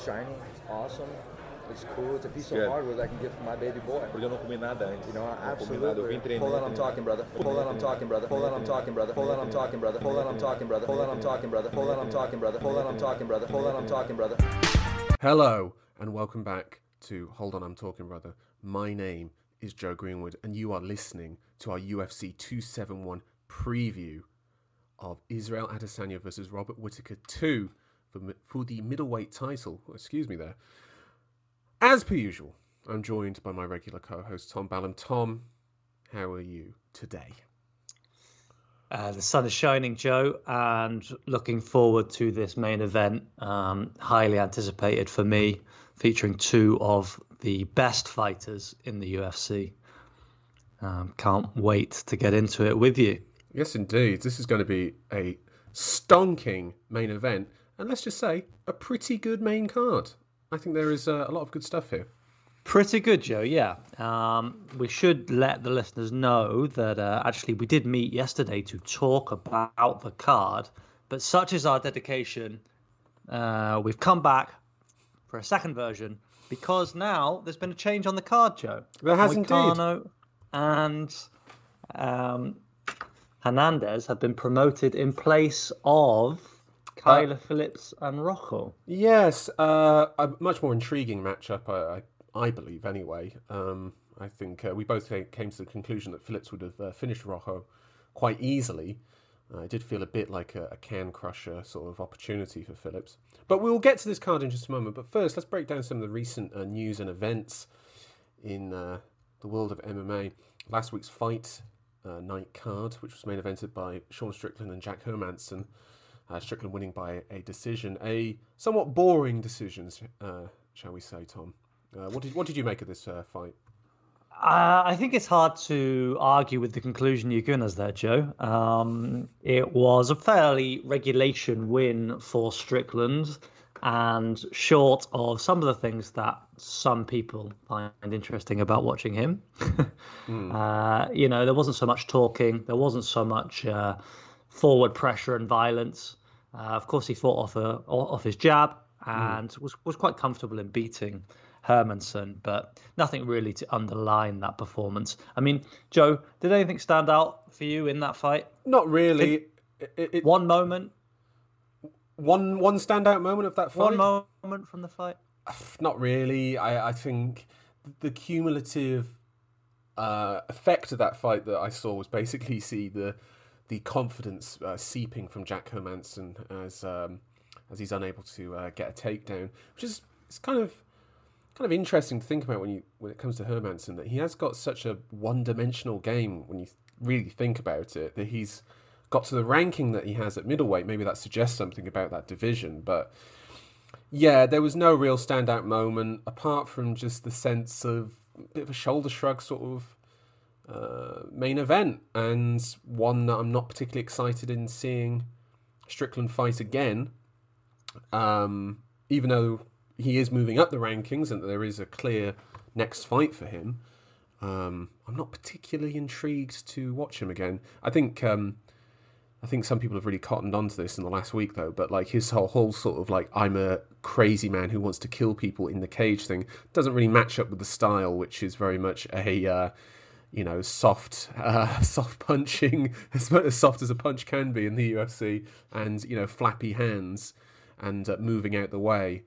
It's shiny. It's awesome. It's cool. It's a piece Good. of hardware I can give for my baby boy. Porque eu não comi nada antes. You know, Não comi nada. Eu vim absolutely. treinar. Hold on, I'm talking, brother. Hold on, I'm talking, brother. Hold on, I'm talking, brother. Hold on, I'm talking, brother. Hold on, I'm talking, brother. Hold on, I'm talking, brother. Hold on, I'm talking, brother. Hold on, I'm talking, brother. Hold on, I'm talking, brother. Hello, and welcome back to Hold On, I'm Talking Brother. My name is Joe Greenwood, and you are listening to our UFC 271 preview of Israel Adesanya versus Robert Whittaker 2 for, for the middleweight title. Oh, excuse me there. As per usual, I'm joined by my regular co host, Tom Ballum. Tom, how are you today? Uh, the sun is shining, Joe, and looking forward to this main event. Um, highly anticipated for me, featuring two of the best fighters in the UFC. Um, can't wait to get into it with you. Yes, indeed. This is going to be a stonking main event, and let's just say a pretty good main card. I think there is uh, a lot of good stuff here. Pretty good, Joe. Yeah. Um, we should let the listeners know that uh, actually we did meet yesterday to talk about the card, but such is our dedication. Uh, we've come back for a second version because now there's been a change on the card, Joe. There has indeed. And um, Hernandez have been promoted in place of Kyler Phillips and Rocco. Yes, uh, a much more intriguing matchup, I, I, I believe, anyway. Um, I think uh, we both came to the conclusion that Phillips would have uh, finished Rojo quite easily. Uh, it did feel a bit like a, a can crusher sort of opportunity for Phillips. But we'll get to this card in just a moment. But first, let's break down some of the recent uh, news and events in uh, the world of MMA. Last week's fight uh, night card, which was main evented by Sean Strickland and Jack Hermansson. Uh, Strickland winning by a decision, a somewhat boring decision, uh, shall we say, Tom? Uh, what did what did you make of this uh, fight? Uh, I think it's hard to argue with the conclusion you're giving us there, Joe. Um, it was a fairly regulation win for Strickland, and short of some of the things that some people find interesting about watching him. uh, you know, there wasn't so much talking, there wasn't so much uh, forward pressure and violence. Uh, of course, he fought off a, off his jab and was was quite comfortable in beating Hermansson, but nothing really to underline that performance. I mean, Joe, did anything stand out for you in that fight? Not really. It, it, it- One moment, one one standout moment of that fight. one moment from the fight. Not really. I, I think the cumulative uh, effect of that fight that I saw was basically see the the confidence uh, seeping from Jack Hermansson as um, as he's unable to uh, get a takedown, which is it's kind of kind of interesting to think about when you when it comes to Hermansson that he has got such a one dimensional game when you really think about it that he's got to the ranking that he has at middleweight. Maybe that suggests something about that division, but yeah, there was no real standout moment apart from just the sense of a bit of a shoulder shrug sort of uh, main event and one that I'm not particularly excited in seeing Strickland fight again. Um, even though he is moving up the rankings and there is a clear next fight for him, um, I'm not particularly intrigued to watch him again. I think um, I think some people have really cottoned onto this in the last week, though. But like his whole, whole sort of like I'm a crazy man who wants to kill people in the cage thing doesn't really match up with the style, which is very much a uh, you know soft, uh, soft punching, as as soft as a punch can be in the UFC, and you know flappy hands and uh, moving out the way.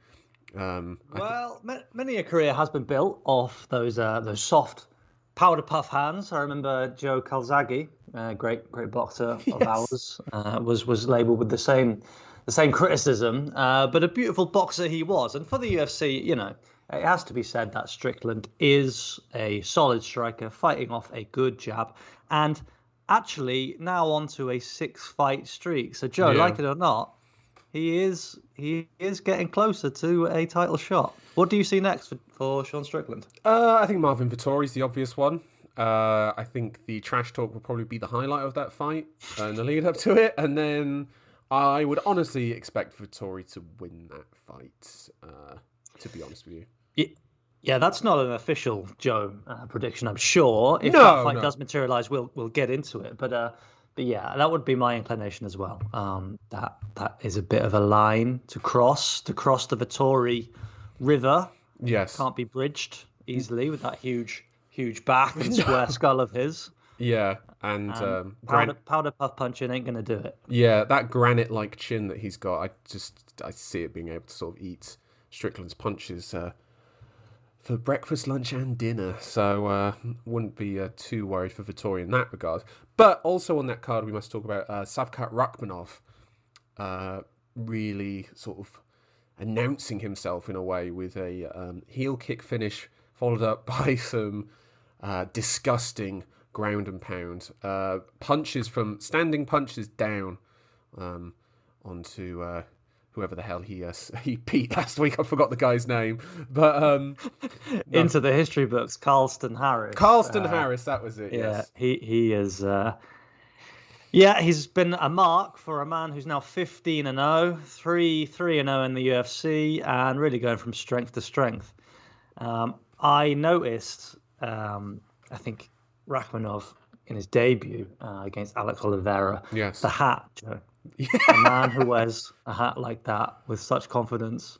Um, th- Well, ma- many a career has been built off those uh, those soft powder puff hands. I remember Joe Calzaghe, uh, great great boxer of Yes. ours, uh, was was labelled with the same the same criticism, uh, but a beautiful boxer he was. And for the UFC, you know, it has to be said that Strickland is a solid striker, fighting off a good jab, and actually now onto a six fight streak. So Joe, Yeah. like it or not, he is he is getting closer to a title shot. What do you see next for, for Sean Strickland? Uh, I think Marvin Vettori's the obvious one. Uh, I think the trash talk will probably be the highlight of that fight and the lead up to it, and then I would honestly expect Vittori to win that fight. Uh, to be honest with you, Yeah, that's not an official Joe uh, prediction. I'm sure if No, that fight no. does materialize, we'll we'll get into it. But uh, but yeah, that would be my inclination as well. Um, that that is a bit of a line to cross to cross the Vettori River. Yes. Can't be bridged easily with that huge huge back and square skull of his. Yeah, and Um, um, powder, gran- powder puff punching ain't gonna do it. yeah, that granite-like chin that he's got, I just I see it being able to sort of eat Strickland's punches uh, for breakfast, lunch, and dinner. So uh, wouldn't be uh, too worried for Vettori in that regard. But also on that card, we must talk about uh, Shavkat Rakhmonov, uh, really sort of announcing himself in a way with a um, heel kick finish, followed up by some uh, disgusting ground and pound uh, punches from standing punches down um, onto uh, whoever the hell he uh, he beat last week. I forgot the guy's name, but um, Into the history books, Carlston Harris. Carlston Uh, Harris, that was it. Yeah, Yes. he he is. Uh, yeah, he's been a mark for a man who's now 15 and 0, 3 3 and 0 in the UFC, and really going from strength to strength. Um, I noticed, um, I think Rakhmonov in his debut uh, against Alex Oliveira, Yes. the hat, Joe. A man who wears a hat like that with such confidence.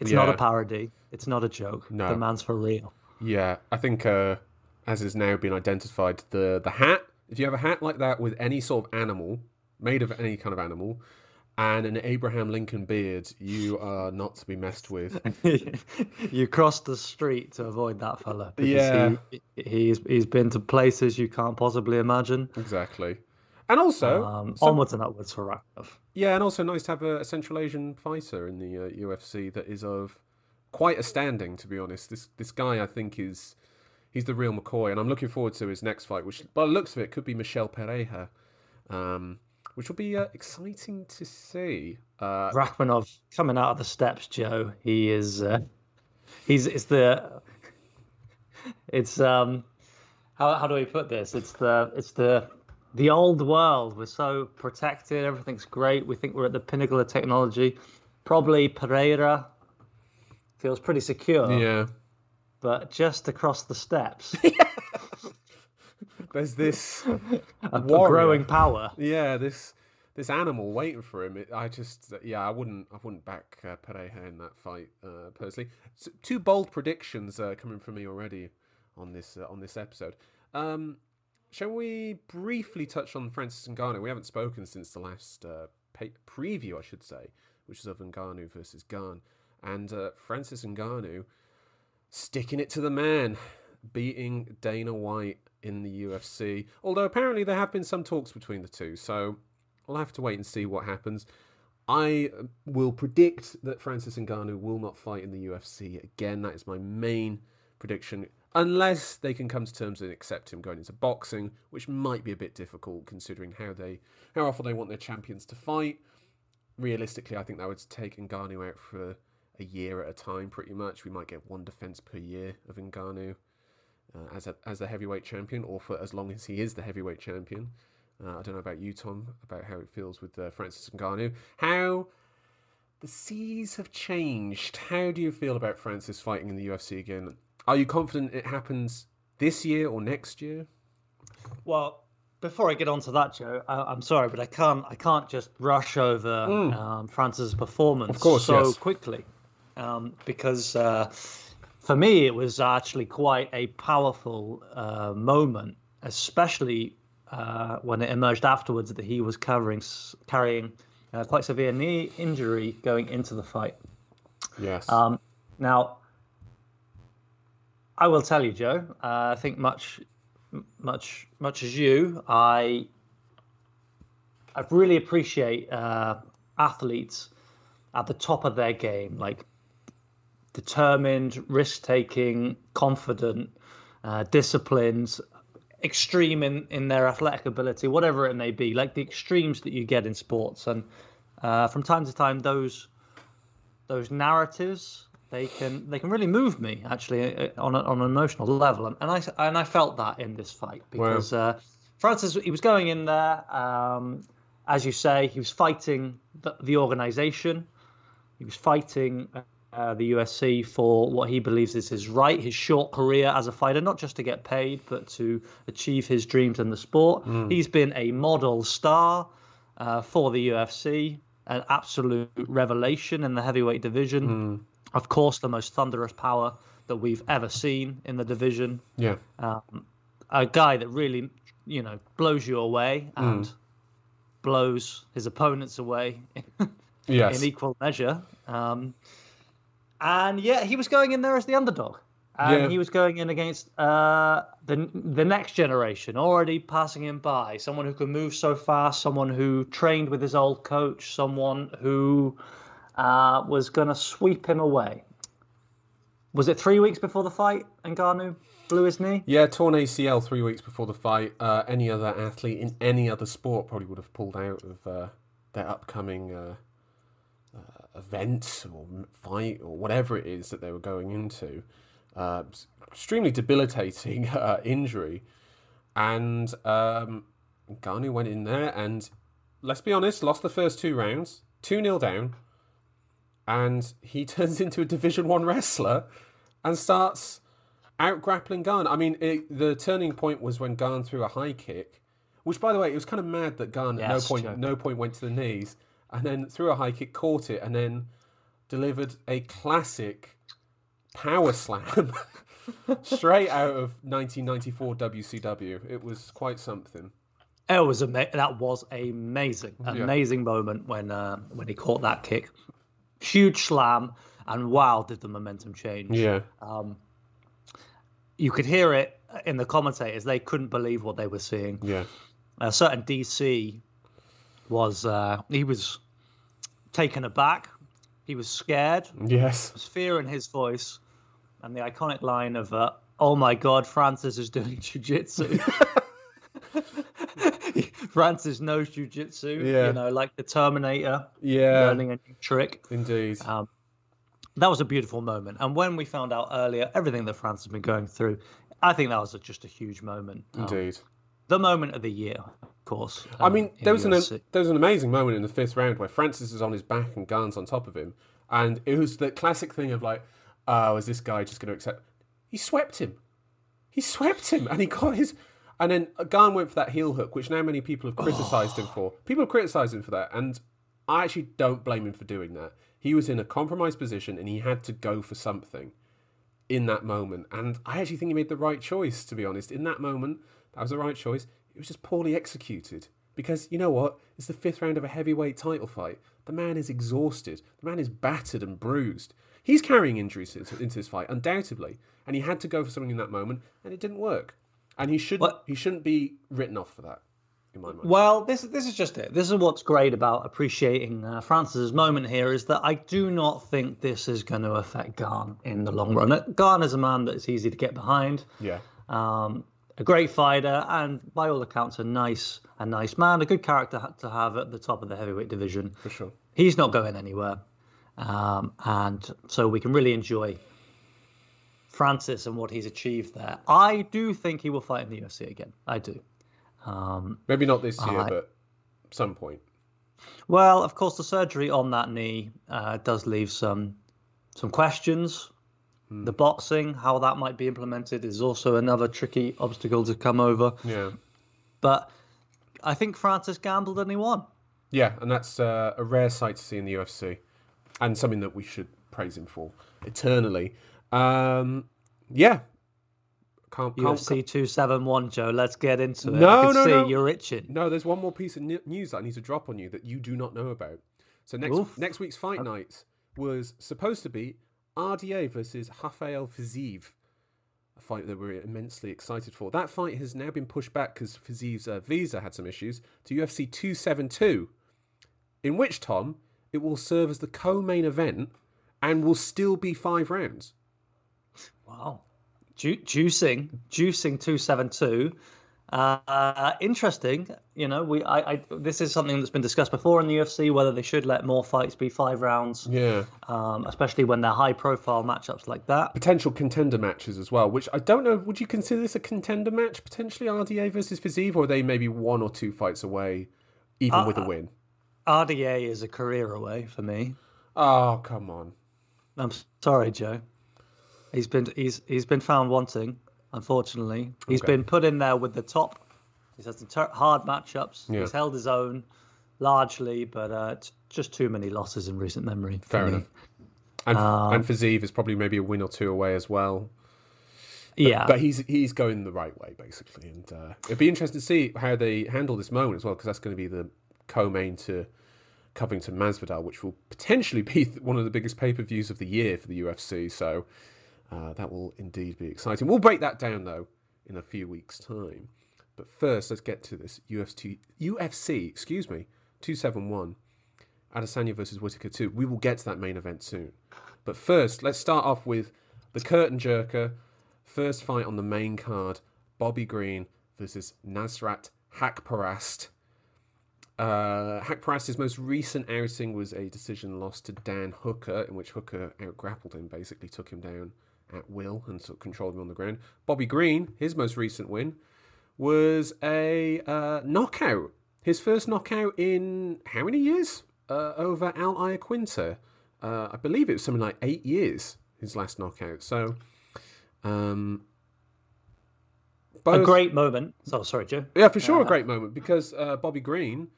It's not a parody. It's not a joke. No. The man's for real. Yeah, I think uh, as has now been identified, the the hat. If you have a hat like that with any sort of animal, made of any kind of animal, and an Abraham Lincoln beard, you are not to be messed with. you cross the street to avoid that fella. because Yeah. he, he's he's been to places you can't possibly imagine. exactly. And also, Um, some- onwards and upwards for Rakov. yeah, and also nice to have a, a Central Asian fighter in the uh, UFC that is of quite a standing. To be honest, this this guy I think is he's the real McCoy, and I'm looking forward to his next fight, which by the looks of it could be Michel Pereira, um, which will be uh, exciting to see. Uh, Rakhmonov coming out of the steppes, Joe. He is uh, he's it's the it's um how how do we put this? It's the it's the the old world. We're so protected. Everything's great. We think we're at the pinnacle of technology. Probably Pereira feels pretty secure. yeah. but just across the steppes, There's this a Warrior. growing power. yeah this this animal waiting for him. It, I just yeah I wouldn't I wouldn't back uh, Pereira in that fight uh, personally. S two bold predictions uh, coming from me already on this uh, on this episode. Um, shall we briefly touch on Francis Ngannou? We haven't spoken since the last uh, preview, I should say, which is of Ngannou versus Gane, and uh, Francis Ngannou sticking it to the man, beating Dana White in the UFC. Although apparently there have been some talks between the two, so we'll have to wait and see what happens. I uh, will predict that Francis Ngannou will not fight in the UFC again. That is my main prediction, unless they can come to terms and accept him going into boxing, which might be a bit difficult considering how they how often they want their champions to fight. Realistically, I think that would take Ngannou out for a year at a time, pretty much. We might get one defense per year of Ngannou uh, as a, as the heavyweight champion, or for as long as he is the heavyweight champion. Uh, I don't know about you, Tom, about how it feels with uh, Francis Ngannou. How the seas have changed. How do you feel about Francis fighting in the UFC again? Are you confident it happens this year or next year? Well, before I get on to that, Joe, I, I'm sorry, but I can't I can't just rush over um, Francis' performance Mm. Of course, so yes. quickly, um, because uh, for me it was actually quite a powerful uh, moment, especially uh, when it emerged afterwards that he was covering carrying uh, quite severe knee injury going into the fight. Yes. Um, now, I will tell you, Joe. Uh, I think much, much, much as you, I, I really appreciate uh, athletes at the top of their game, like determined, risk-taking, confident, uh, disciplined, extreme in, in their athletic ability, whatever it may be, like the extremes that you get in sports. And uh, from time to time, those those narratives they can they can really move me actually uh, on a, on an emotional level. And, and I and I felt that in this fight because uh, Francis he was going in there um, as you say he was fighting the, the organization. He was fighting uh, the UFC for what he believes is his right, his short career as a fighter, not just to get paid, but to achieve his dreams in the sport. He's been a model star uh, for the UFC, an absolute revelation in the heavyweight division. Of course, the most thunderous power that we've ever seen in the division. Yeah. Um, a guy that really, you know, blows you away and blows his opponents away Yes. in equal measure. Um, and yeah, he was going in there as the underdog. And Yeah. he was going in against uh, the the next generation, already passing him by. Someone who could move so fast, someone who trained with his old coach, someone who uh, was going to sweep him away. Was it three weeks before the fight, and Ngannou blew his knee? Yeah, torn ACL three weeks before the fight. Uh, any other athlete in any other sport probably would have pulled out of uh, their upcoming uh, uh, event or fight or whatever it is that they were going into. Uh, extremely debilitating uh, injury. And um, went in there and, let's be honest, lost the first two rounds, 2 0 down. And he turns into a Division 1 wrestler and starts out grappling Gane. I mean, it, the turning point was when Gane threw a high kick, which, by the way, it was kind of mad that Gane at no point, no point went to the knees, and then threw a high kick, caught it, and then delivered a classic power slam straight out of 1994 WCW. It was quite something. It was ama- that was amazing, amazing moment when uh, when he caught that kick, huge slam, and wow, did the momentum change? Yeah, You could hear it in the commentators; they couldn't believe what they were seeing. yeah, A certain DC was uh, he was taken aback, he was scared, yes, There's fear in his voice, and the iconic line of uh, "Oh my God, Francis is doing jujitsu." Francis knows jujitsu, Yeah. you know, like the Terminator, yeah, learning a new trick. indeed. Um, that was a beautiful moment. And when we found out earlier everything that France has been going through, I think that was a, just a huge moment. Um, Indeed. the moment of the year, of course. I um, mean, there was an there was an amazing moment in the fifth round where Francis is on his back and Gane's on top of him, and it was the classic thing of like, oh, is this guy just going to accept? He swept him. He swept him, and he got his. And then Gane went for that heel hook, which now many people have oh. criticised him for. People have criticised him for that, and I actually don't blame him for doing that. He was in a compromised position, and he had to go for something in that moment. And I actually think he made the right choice, to be honest. In that moment, that was the right choice. It was just poorly executed. Because you know what? It's the fifth round of a heavyweight title fight. The man is exhausted. The man is battered and bruised. He's carrying injuries into, into this fight, undoubtedly. And he had to go for something in that moment, and it didn't work. And he shouldn't What- he shouldn't be written off for that, in my mind. Well, this this is just it. This is what's great about appreciating uh, Francis's moment here is that I do not think this is going to affect Gane in the long run. Uh, Gane is a man that is easy to get behind, Yeah. um, a great fighter, and by all accounts, a nice a nice man, a good character to have at the top of the heavyweight division. For sure. He's not going anywhere, um, and so we can really enjoy Francis and what he's achieved there. I do think he will fight in the UFC again. I do. Um, Maybe not this year, I- but some point. Well, of course, the surgery on that knee uh, does leave some some questions. The boxing, how that might be implemented, is also another tricky obstacle to come over. Yeah. But I think Francis gambled and he won. Yeah, and that's uh, a rare sight to see in the UFC, and something that we should praise him for eternally. Um, yeah, can't, can't, UFC two seven one, Joe. Let's get into it. No, no, see no. you're itching. No, there's one more piece of news that I need to drop on you that you do not know about. So next Oof. next week's fight night was supposed to be RDA versus Rafael Fiziev, a fight that we're immensely excited for. That fight has now been pushed back because Fiziev's uh, visa had some issues to UFC 272, in which Tom it will serve as the co-main event and will still be five rounds. Wow. Ju- juicing, juicing two seven two. Uh, interesting. You know, we I, I this is something that's been discussed before in the UFC whether they should let more fights be five rounds, Yeah. um, especially when they're high profile matchups like that. potential contender matches as well, which I don't know. Would you consider this a contender match potentially RDA versus Fiziev, or are they maybe one or two fights away, even with a win? RDA is a career away for me. Oh come on! I'm sorry, Joe. He's been he's he's been found wanting. Unfortunately, he's Okay. been put in there with the top. He's had some ter- hard matchups. Yeah. He's held his own largely, but uh, it's just too many losses in recent memory. for Fair me. enough. And, Um, and Fiziev is probably maybe a win or two away as well. Yeah, But he's he's going the right way basically, and uh, it'd be interesting to see how they handle this moment as well, because that's going to be the co-main to Covington Masvidal, which will potentially be one of the biggest pay-per-views of the year for the UFC. So uh, that will indeed be exciting. We'll break that down though in a few weeks' time. But first, let's get to this UFC UFC excuse me two seven one. Adesanya versus Whittaker 2. We will get to that main event soon. But first, let's start off with the curtain jerker. First fight on the main card Bobby Green versus Nasrat Haqparast. Uh, Haqparast's most recent outing was a decision loss to Dan Hooker, in which Hooker outgrappled him, basically took him down at will and sort of controlled him on the ground. Bobby Green, his most recent win, was a uh, knockout. His first knockout in how many years? Uh, over Al Iaquinta. Uh, I believe it was something like eight years, his last knockout. So, um, a great moment. Oh, sorry, Joe. yeah, for sure, a great moment because uh, Bobby Green,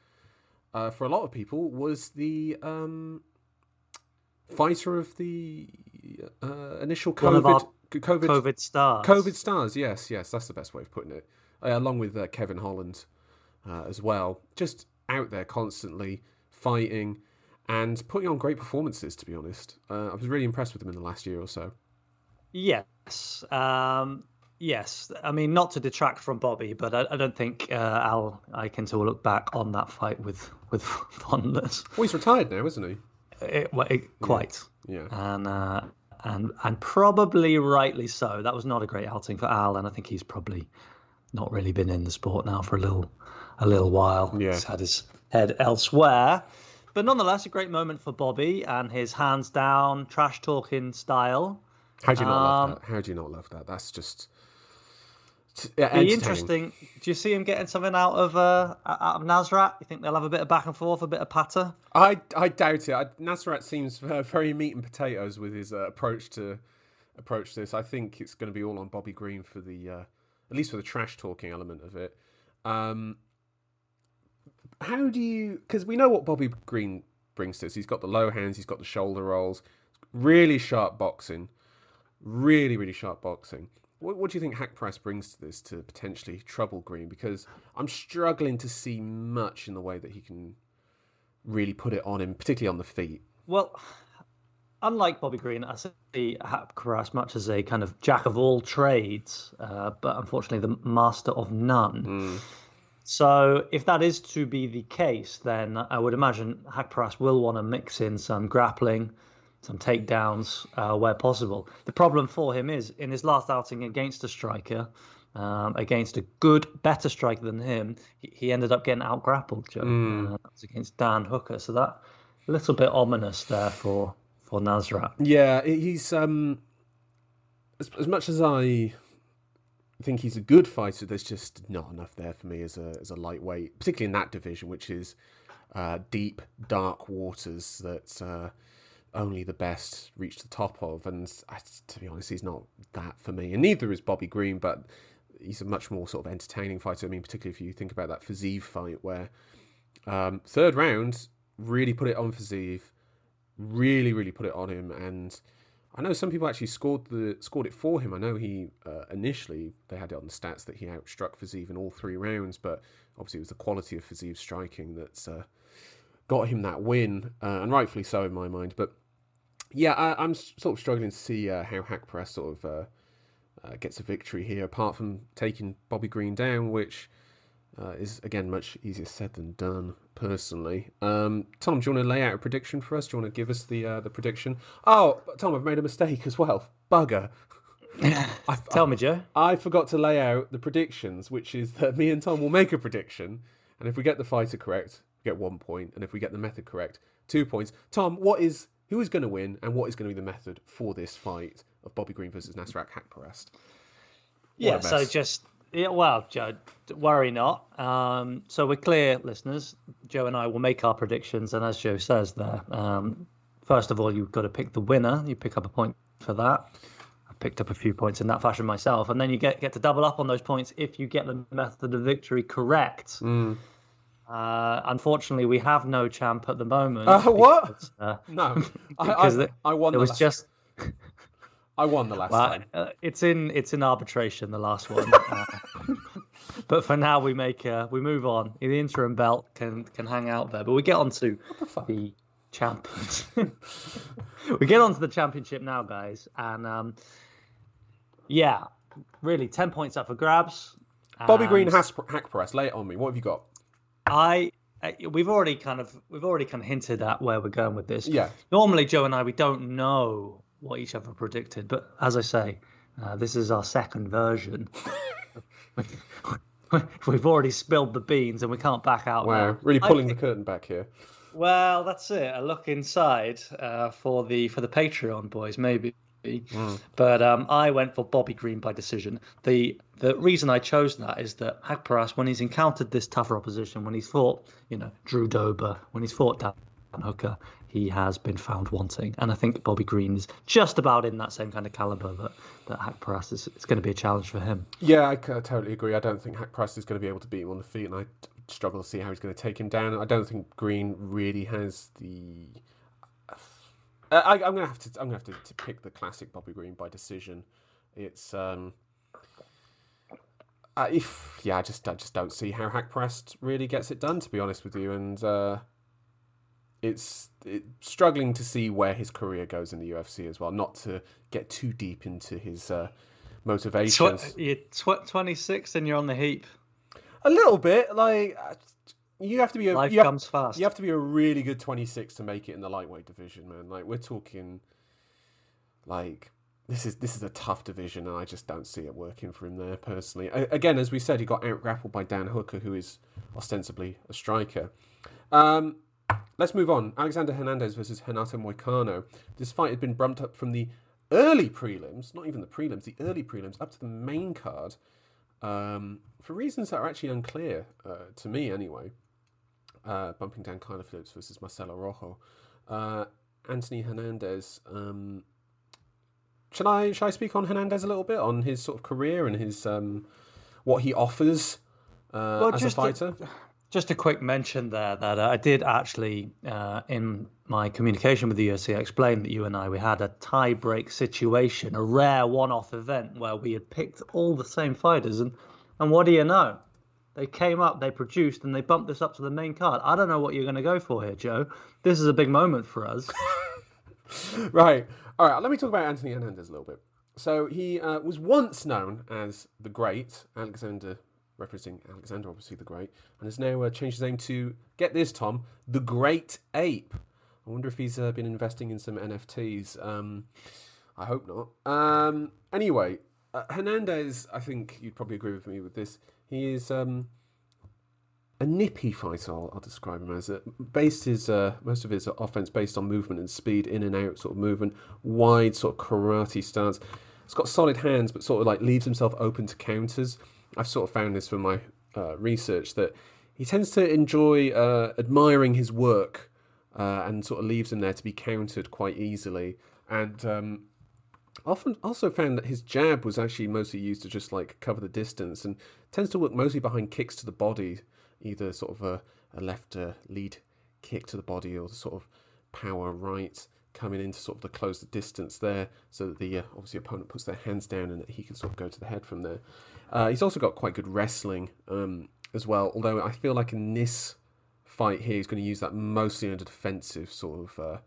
uh, for a lot of people, was the um, fighter of the uh, initial One of our COVID, COVID, COVID stars. COVID stars. Yes, yes, that's the best way of putting it. Uh, along with uh, Kevin Holland uh, as well, just out there constantly fighting and putting on great performances. To be honest, uh, I was really impressed with him in the last year or so. Yes. Um, yes. I mean, not to detract from Bobby, but I, I don't think uh, Al Iaquinta will look back on that fight with with fondness. Well, he's retired now, isn't he? It, it, quite. Yeah. And uh, and and probably rightly so. That was not a great outing for Al, and I think he's probably not really been in the sport now for a little a little while. Yeah. He's had his head elsewhere. But nonetheless, a great moment for Bobby and his hands down, trash talking style. How do you not Um, love that? How do you not love that? That's just yeah, Be interesting. Do you see him getting something out of uh, out of Nasrat? You think they'll have a bit of back and forth, a bit of patter? I I doubt it. I, Nasrat seems uh, very meat and potatoes with his uh, approach to approach this. I think it's going to be all on Bobby Green for the uh, at least for the trash talking element of it. Um, how do you? Because we know what Bobby Green brings to us. He's got the low hands. He's got the shoulder rolls. Really sharp boxing. Really, really sharp boxing. What, what do you think Haqparast brings to this to potentially trouble Green? Because I'm struggling to see much in the way that he can really put it on him, particularly on the feet. Well, unlike Bobby Green, I see Hapkaras much as a kind of jack of all trades, uh, but unfortunately the master of none. So, if that is to be the case, then I would imagine Hakparas will want to mix in some grappling, some takedowns uh, where possible. The problem for him is in his last outing against a striker, um, against a good, better striker than him, he, he ended up getting out grappled. Joe. Uh, that was against Dan Hooker. So that a little bit ominous there for for Nasrat. Yeah, he's um as, as much as I think he's a good fighter, there's just not enough there for me as a as a lightweight, particularly in that division, which is uh, deep, dark waters that uh, only the best reach the top of. And I, to be honest, he's not that for me, and neither is Bobby Green, but he's a much more sort of entertaining fighter. I mean, particularly if you think about that Fiziev fight where um, third round really put it on Fiziev, really, really put it on him, and I know some people actually scored the scored it for him. I know he uh, initially they had it on the stats that he outstruck Fiziev in all three rounds, but obviously it was the quality of Fiziev's striking that's uh, got him that win, uh, and rightfully so in my mind. But yeah, I, I'm sort of struggling to see uh, how Haqparast sort of uh, uh, gets a victory here, apart from taking Bobby Green down, which uh, is again much easier said than done. Personally, um, Tom, do you want to lay out a prediction for us? Do you want to give us the uh, the prediction? Oh, Tom, I've made a mistake as well. Bugger. I, Tell me, Joe. I forgot to lay out the predictions, which is that me and Tom will make a prediction, and if we get the fighter correct, we get one point, and if we get the method correct, two points. Tom, what is who is going to win, and what is going to be the method for this fight of Bobby Green versus Nasrat Haqparast? Yeah, so just yeah, well, Joe, worry not. Um, so we're clear, listeners. Joe and I will make our predictions, and as Joe says there, um, first of all, you've got to pick the winner. You pick up a point for that. I picked up a few points in that fashion myself, and then you get get to double up on those points if you get the method of victory correct. Mm. Uh, unfortunately, we have no champ at the moment. Uh, what? because, uh, No, I, because I, the- I won. it The was last, just I won the last well, time. uh, it's in it's in arbitration the last one. Uh, but for now, we make uh, we move on. The interim belt can can hang out there, but we get on to the fuck? the champions. we get on to the championship now, guys, and um, yeah, really ten points up for grabs. Bobby Green and has hack press. Lay it on me. What have you got? I. We've already kind of we've already kind of hinted at where we're going with this. Yeah. Normally, Joe and I we don't know what each other predicted, but as I say, uh, this is our second version. We've already spilled the beans, and we can't back out. Wow, now. really pulling think- the curtain back here. Well, that's it. A look inside uh, for the for the Patreon boys, maybe. But um, I went for Bobby Green by decision. The the reason I chose that is that Hagparas, when he's encountered this tougher opposition, when he's fought, you know, Drew Dober, when he's fought Dan Hooker, he has been found wanting. And I think Bobby Green is just about in that same kind of caliber that that is. It's going to be a challenge for him. Yeah, I totally agree. I don't think Haqparast is going to be able to beat him on the feet, and I struggle to see how he's going to take him down. I don't think Green really has the. Uh, I, I'm going to have to. I'm to have to, to pick the classic Bobby Green by decision. It's um. Uh, if yeah, I just I just don't see how Haqparast really gets it done. To be honest with you, and uh, it's it, struggling to see where his career goes in the UFC as well. Not to get too deep into his uh, motivations. Tw- you're tw- 26 and you're on the heap. A little bit, like uh, you have to be a Life you have, comes fast. you have to be a really good twenty six to make it in the lightweight division, man. Like we're talking, like this is this is a tough division, and I just don't see it working for him there personally. A- again, as we said, he got out grappled by Dan Hooker, who is ostensibly a striker. Um, let's move on. Alexander Hernandez versus Renato Moicano. This fight had been bumped up from the early prelims, not even the prelims, the early prelims, up to the main card um, for reasons that are actually unclear uh, to me, anyway. Uh, bumping down Kyler Phillips versus Marcelo Rojo. Uh, Anthony Hernandez. Um, should I should I speak on Hernandez a little bit on his sort of career and his um, what he offers uh, Well, as a to- fighter? Just a quick mention there that uh, I did actually, uh, in my communication with the UFC, explain that you and I we had a tie break situation, a rare one-off event where we had picked all the same fighters, and and what do you know? They came up, they produced, and they bumped this up to the main card. I don't know what you're going to go for here, Joe. This is a big moment for us. right. All right. Let me talk about Anthony Hernandez a little bit. So he uh, was once known as the Great Alexander, referencing Alexander, obviously the Great, and has now uh, changed his name to get this, Tom, the Great Ape. I wonder if he's uh, been investing in some NFTs. Um, I hope not. Um, anyway, uh, Hernandez, I think you'd probably agree with me with this. He is um, a nippy fighter. I'll, describe him as. Uh, based his uh, most of his offense based on movement and speed, in and out sort of movement, wide sort of karate stance. He's got solid hands, but sort of like leaves himself open to counters. I've sort of found this from my uh, research that he tends to enjoy uh, admiring his work uh, and sort of leaves him there to be countered quite easily. And um, often also found that his jab was actually mostly used to just like cover the distance and tends to work mostly behind kicks to the body, either sort of a, a left uh, lead kick to the body or the sort of power right coming in to sort of to close the distance there so that the uh, obviously opponent puts their hands down and that he can sort of go to the head from there. Uh, he's also got quite good wrestling um, as well, although I feel like in this fight here he's going to use that mostly a defensive sort of uh,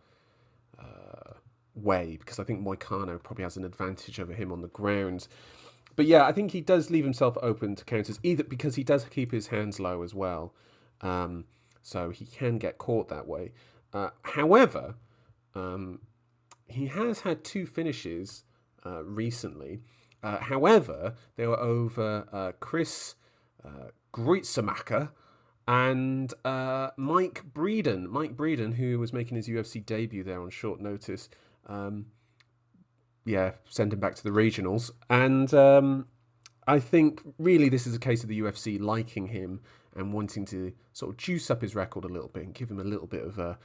way because I think Moicano probably has an advantage over him on the ground. But yeah, I think he does leave himself open to counters, either because he does keep his hands low as well, um, so he can get caught that way. Uh, however, um, he has had two finishes uh, recently. Uh, however, they were over uh, Chris uh, and uh, Mike Breeden. Mike Breeden, who was making his UFC debut there on short notice. Um, yeah, send him back to the regionals. And um, I think really this is a case of the UFC liking him and wanting to sort of juice up his record a little bit and give him a little bit of a,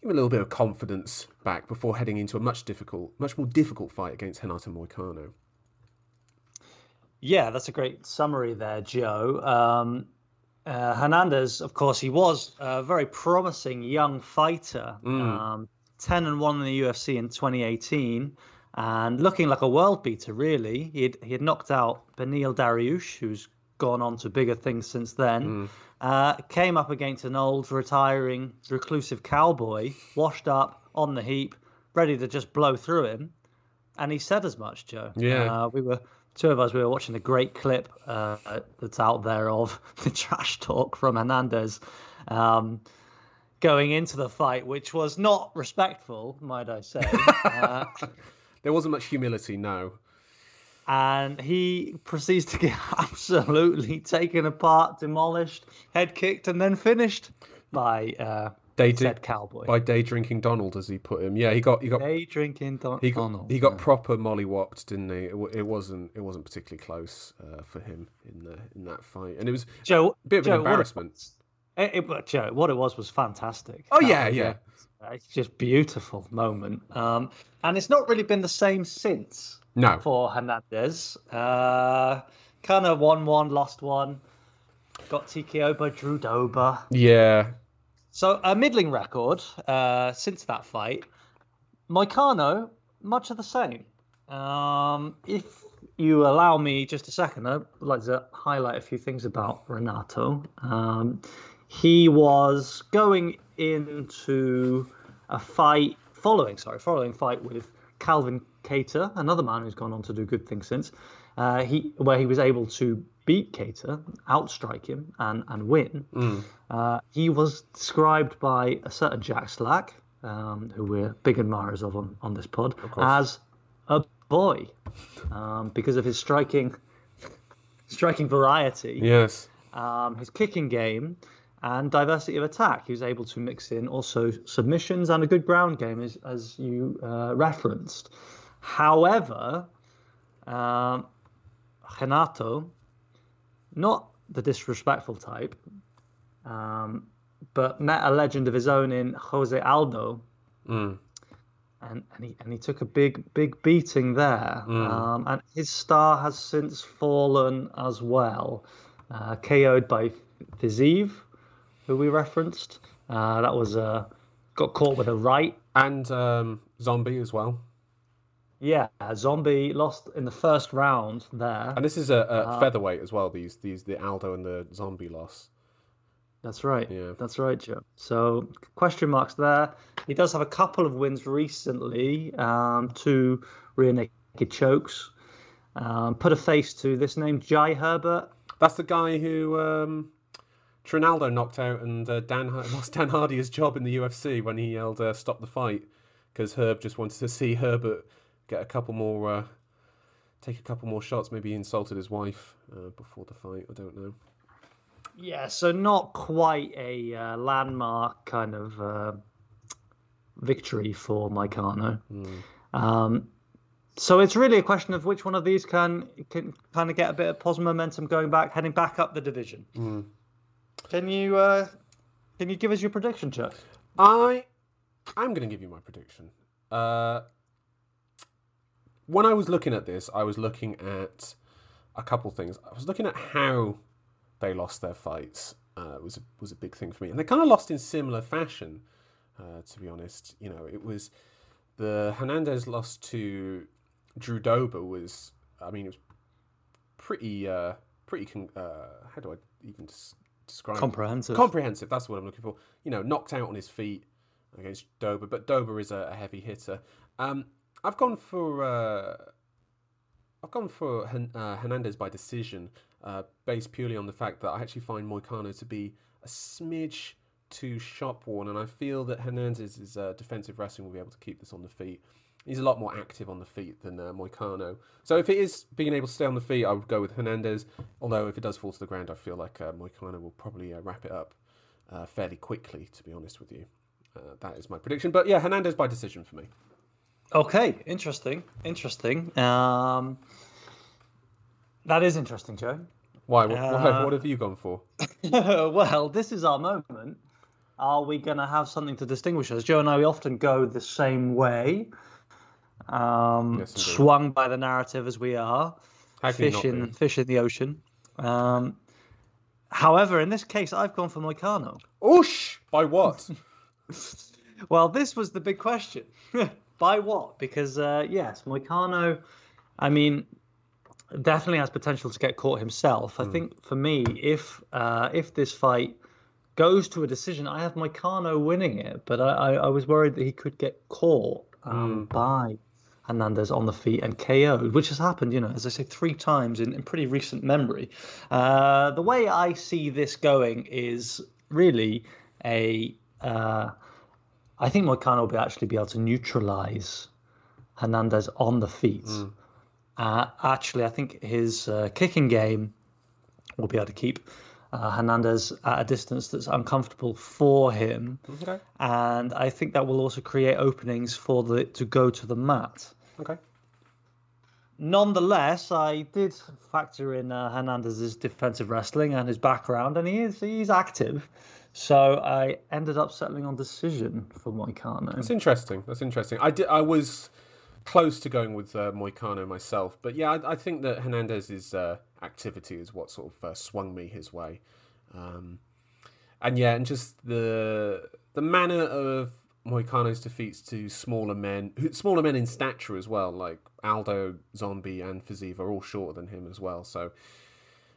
give him a little bit of confidence back before heading into a much difficult, much more difficult fight against Renato Moicano. Yeah, that's a great summary there, Joe. Um, uh, Hernandez, of course, he was a very promising young fighter. Mm. Um, 10 and 1 in the UFC in 2018 and looking like a world beater, really. He had, he had knocked out Beneil Dariush, who's gone on to bigger things since then. Mm. Uh, came up against an old, retiring, reclusive cowboy, washed up on the heap, ready to just blow through him. And he said as much, Joe. Yeah. Uh, we were two of us. We were watching a great clip uh, that's out there of the trash talk from Hernandez. Um, going into the fight, which was not respectful, might I say. uh, There wasn't much humility, no. and he proceeds to get absolutely taken apart, demolished, head kicked, and then finished by uh, Day said cowboy. by day drinking Donald, as he put him. Yeah, he got he got Day drinking Don- he got, Donald. he got yeah. proper mollywopped, didn't he? It, it wasn't it wasn't particularly close uh, for him in the in that fight, and it was Joe, a bit of Joe, an embarrassment. It, it, but what it was was fantastic. Oh, yeah, was, yeah. uh, It's just beautiful moment. Um, and it's not really been the same since. No, for Hernandez. Uh, kind of won one, lost one. Got TKO by Drew Dober. yeah, So a middling record uh, since that fight. Moicano, much of the same. Um, if you allow me just a second, I'd like to highlight a few things about Renato. Um, he was going into a fight, following, sorry, following fight with Calvin Kattar, another man who's gone on to do good things since. Uh, he where he was able to beat Kattar, outstrike him, and and win. Uh, he was described by a certain Jack Slack, um, who we're big admirers of on, on this pod, as a boy um, because of his striking striking variety, yes, um, his kicking game, and diversity of attack. He was able to mix in also submissions and a good ground game, as, as you uh, referenced. However, um, Renato, not the disrespectful type, um, but met a legend of his own in Jose Aldo, Mm. and, and he and he took a big big beating there. Um, and his star has since fallen as well, uh, KO'd by Fiziev, who we referenced. Uh, that was uh, got caught with a right. and um, Zombie as well. Yeah, Zombie lost in the first round there. And this is a, a Uh, featherweight as well. These these the Aldo and the Zombie loss. That's right. Yeah. That's right, Joe. So question marks there. He does have a couple of wins recently, um, two rear naked chokes. Um, put a face to this name, Jai Herbert. That's the guy who um, Trinaldo knocked out and uh, Dan lost Dan Hardy his job in the UFC when he yelled uh, "Stop the fight" because Herb just wanted to see Herbert get a couple more, uh, take a couple more shots. Maybe he insulted his wife uh, before the fight. I don't know. Yeah, so not quite a uh, landmark kind of uh, victory for Moicano. Um, so it's really a question of which one of these can can kind of get a bit of positive momentum going back, heading back up the division. Can you uh, can you give us your prediction, Chuck? I I'm going to give you my prediction. Uh, when I was looking at this, I was looking at a couple things. I was looking at how they lost their fights. Uh, was a, was a big thing for me, and they kind of lost in similar fashion. Uh, to be honest, you know, it was the Hernandez loss to Drew Dober was. I mean, it was pretty uh, pretty. Con- uh, how do I even des- describe? Comprehensive. Comprehensive. That's what I'm looking for. You know, knocked out on his feet against Dober, but Dober is a, a heavy hitter. Um, I've gone for uh, I've gone for Hen- uh, Hernandez by decision, uh, based purely on the fact that I actually find Moicano to be a smidge too shop worn, and I feel that Hernandez's uh, defensive wrestling will be able to keep this on the feet. He's a lot more active on the feet than uh, Moicano. So if it is being able to stay on the feet, I would go with Hernandez. Although if it does fall to the ground, I feel like uh, Moicano will probably uh, wrap it up uh, fairly quickly. To be honest with you, uh, that is my prediction. But yeah, Hernandez by decision for me. Okay, interesting, interesting. Um, that is interesting, Joe. Why? What, what, Uh, what have you gone for? well, this is our moment. are we going to have something to distinguish us? Joe and I, we often go the same way, um, Yes, swung by the narrative as we are, you not fish in, be? fish in the ocean. Um, however, in this case, I've gone for Moicano. Oosh! By what? Well, this was the big question. By what? Because uh, yes, Moicano, I mean, definitely has potential to get caught himself. I think for me, if uh, if this fight goes to a decision, I have Moicano winning it, but I, I, I was worried that he could get caught um, by Hernandez on the feet and KO'd, which has happened, you know, as I say, three times in, in pretty recent memory. Uh, the way I see this going is really a. Uh, I think Moicano will be actually be able to neutralize Hernandez on the feet. Uh, actually, I think his uh, kicking game will be able to keep uh, Hernandez at a distance that's uncomfortable for him, okay. and I think that will also create openings for the to go to the mat. Okay. Nonetheless, I did factor in uh, Hernandez's defensive wrestling and his background, and he is he's active. So I ended up settling on decision for Moicano. That's interesting. That's interesting. I did. I was close to going with uh, Moicano myself, but yeah, I, I think that Hernandez's uh, activity is what sort of uh, swung me his way, um, and yeah, and just the the manner of Moicano's defeats to smaller men, smaller men in stature as well, like Aldo, Zombie, and Fiziev are all shorter than him as well. So,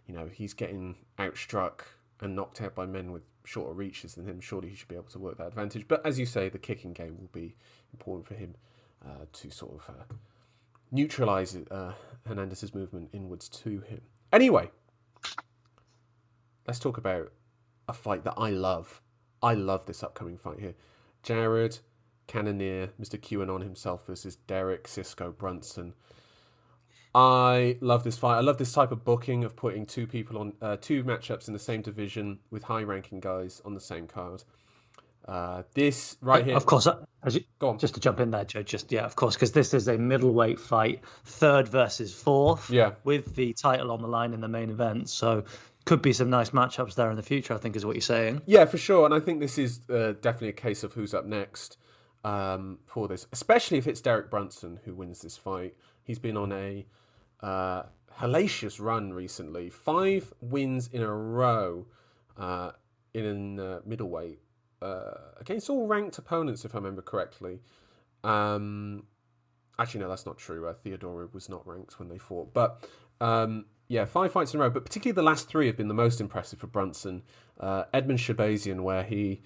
you know, he's getting outstruck and knocked out by men with shorter reaches than him. Surely he should be able to work that advantage. But as you say, the kicking game will be important for him uh, to sort of uh, neutralize uh, Hernandez's movement inwards to him. Anyway, let's talk about a fight that I love. I love this upcoming fight here. Jared Cannonier, Mr. QAnon himself versus Derek Cisco Brunson. I love this fight. I love this type of booking of putting two people on uh, two matchups in the same division with high-ranking guys on the same card. Uh, this right here, Of course, as you, Go on. just to jump in there, Joe. Just yeah, of course, because this is a middleweight fight, third versus fourth. Yeah. with the title on the line in the main event, so could be some nice matchups there in the future. I think is what you're saying. Yeah, for sure. And I think this is uh, definitely a case of who's up next um, for this, especially if it's Derek Brunson who wins this fight. He's been on a uh, hellacious run recently, five wins in a row uh, in uh, middleweight uh, against all ranked opponents, if I remember correctly. Um, actually, no, that's not true. Uh, Theodorou was not ranked when they fought, but um, yeah, five fights in a row. But particularly the last three have been the most impressive for Brunson. Uh, Edmen Shahbazyan, where he,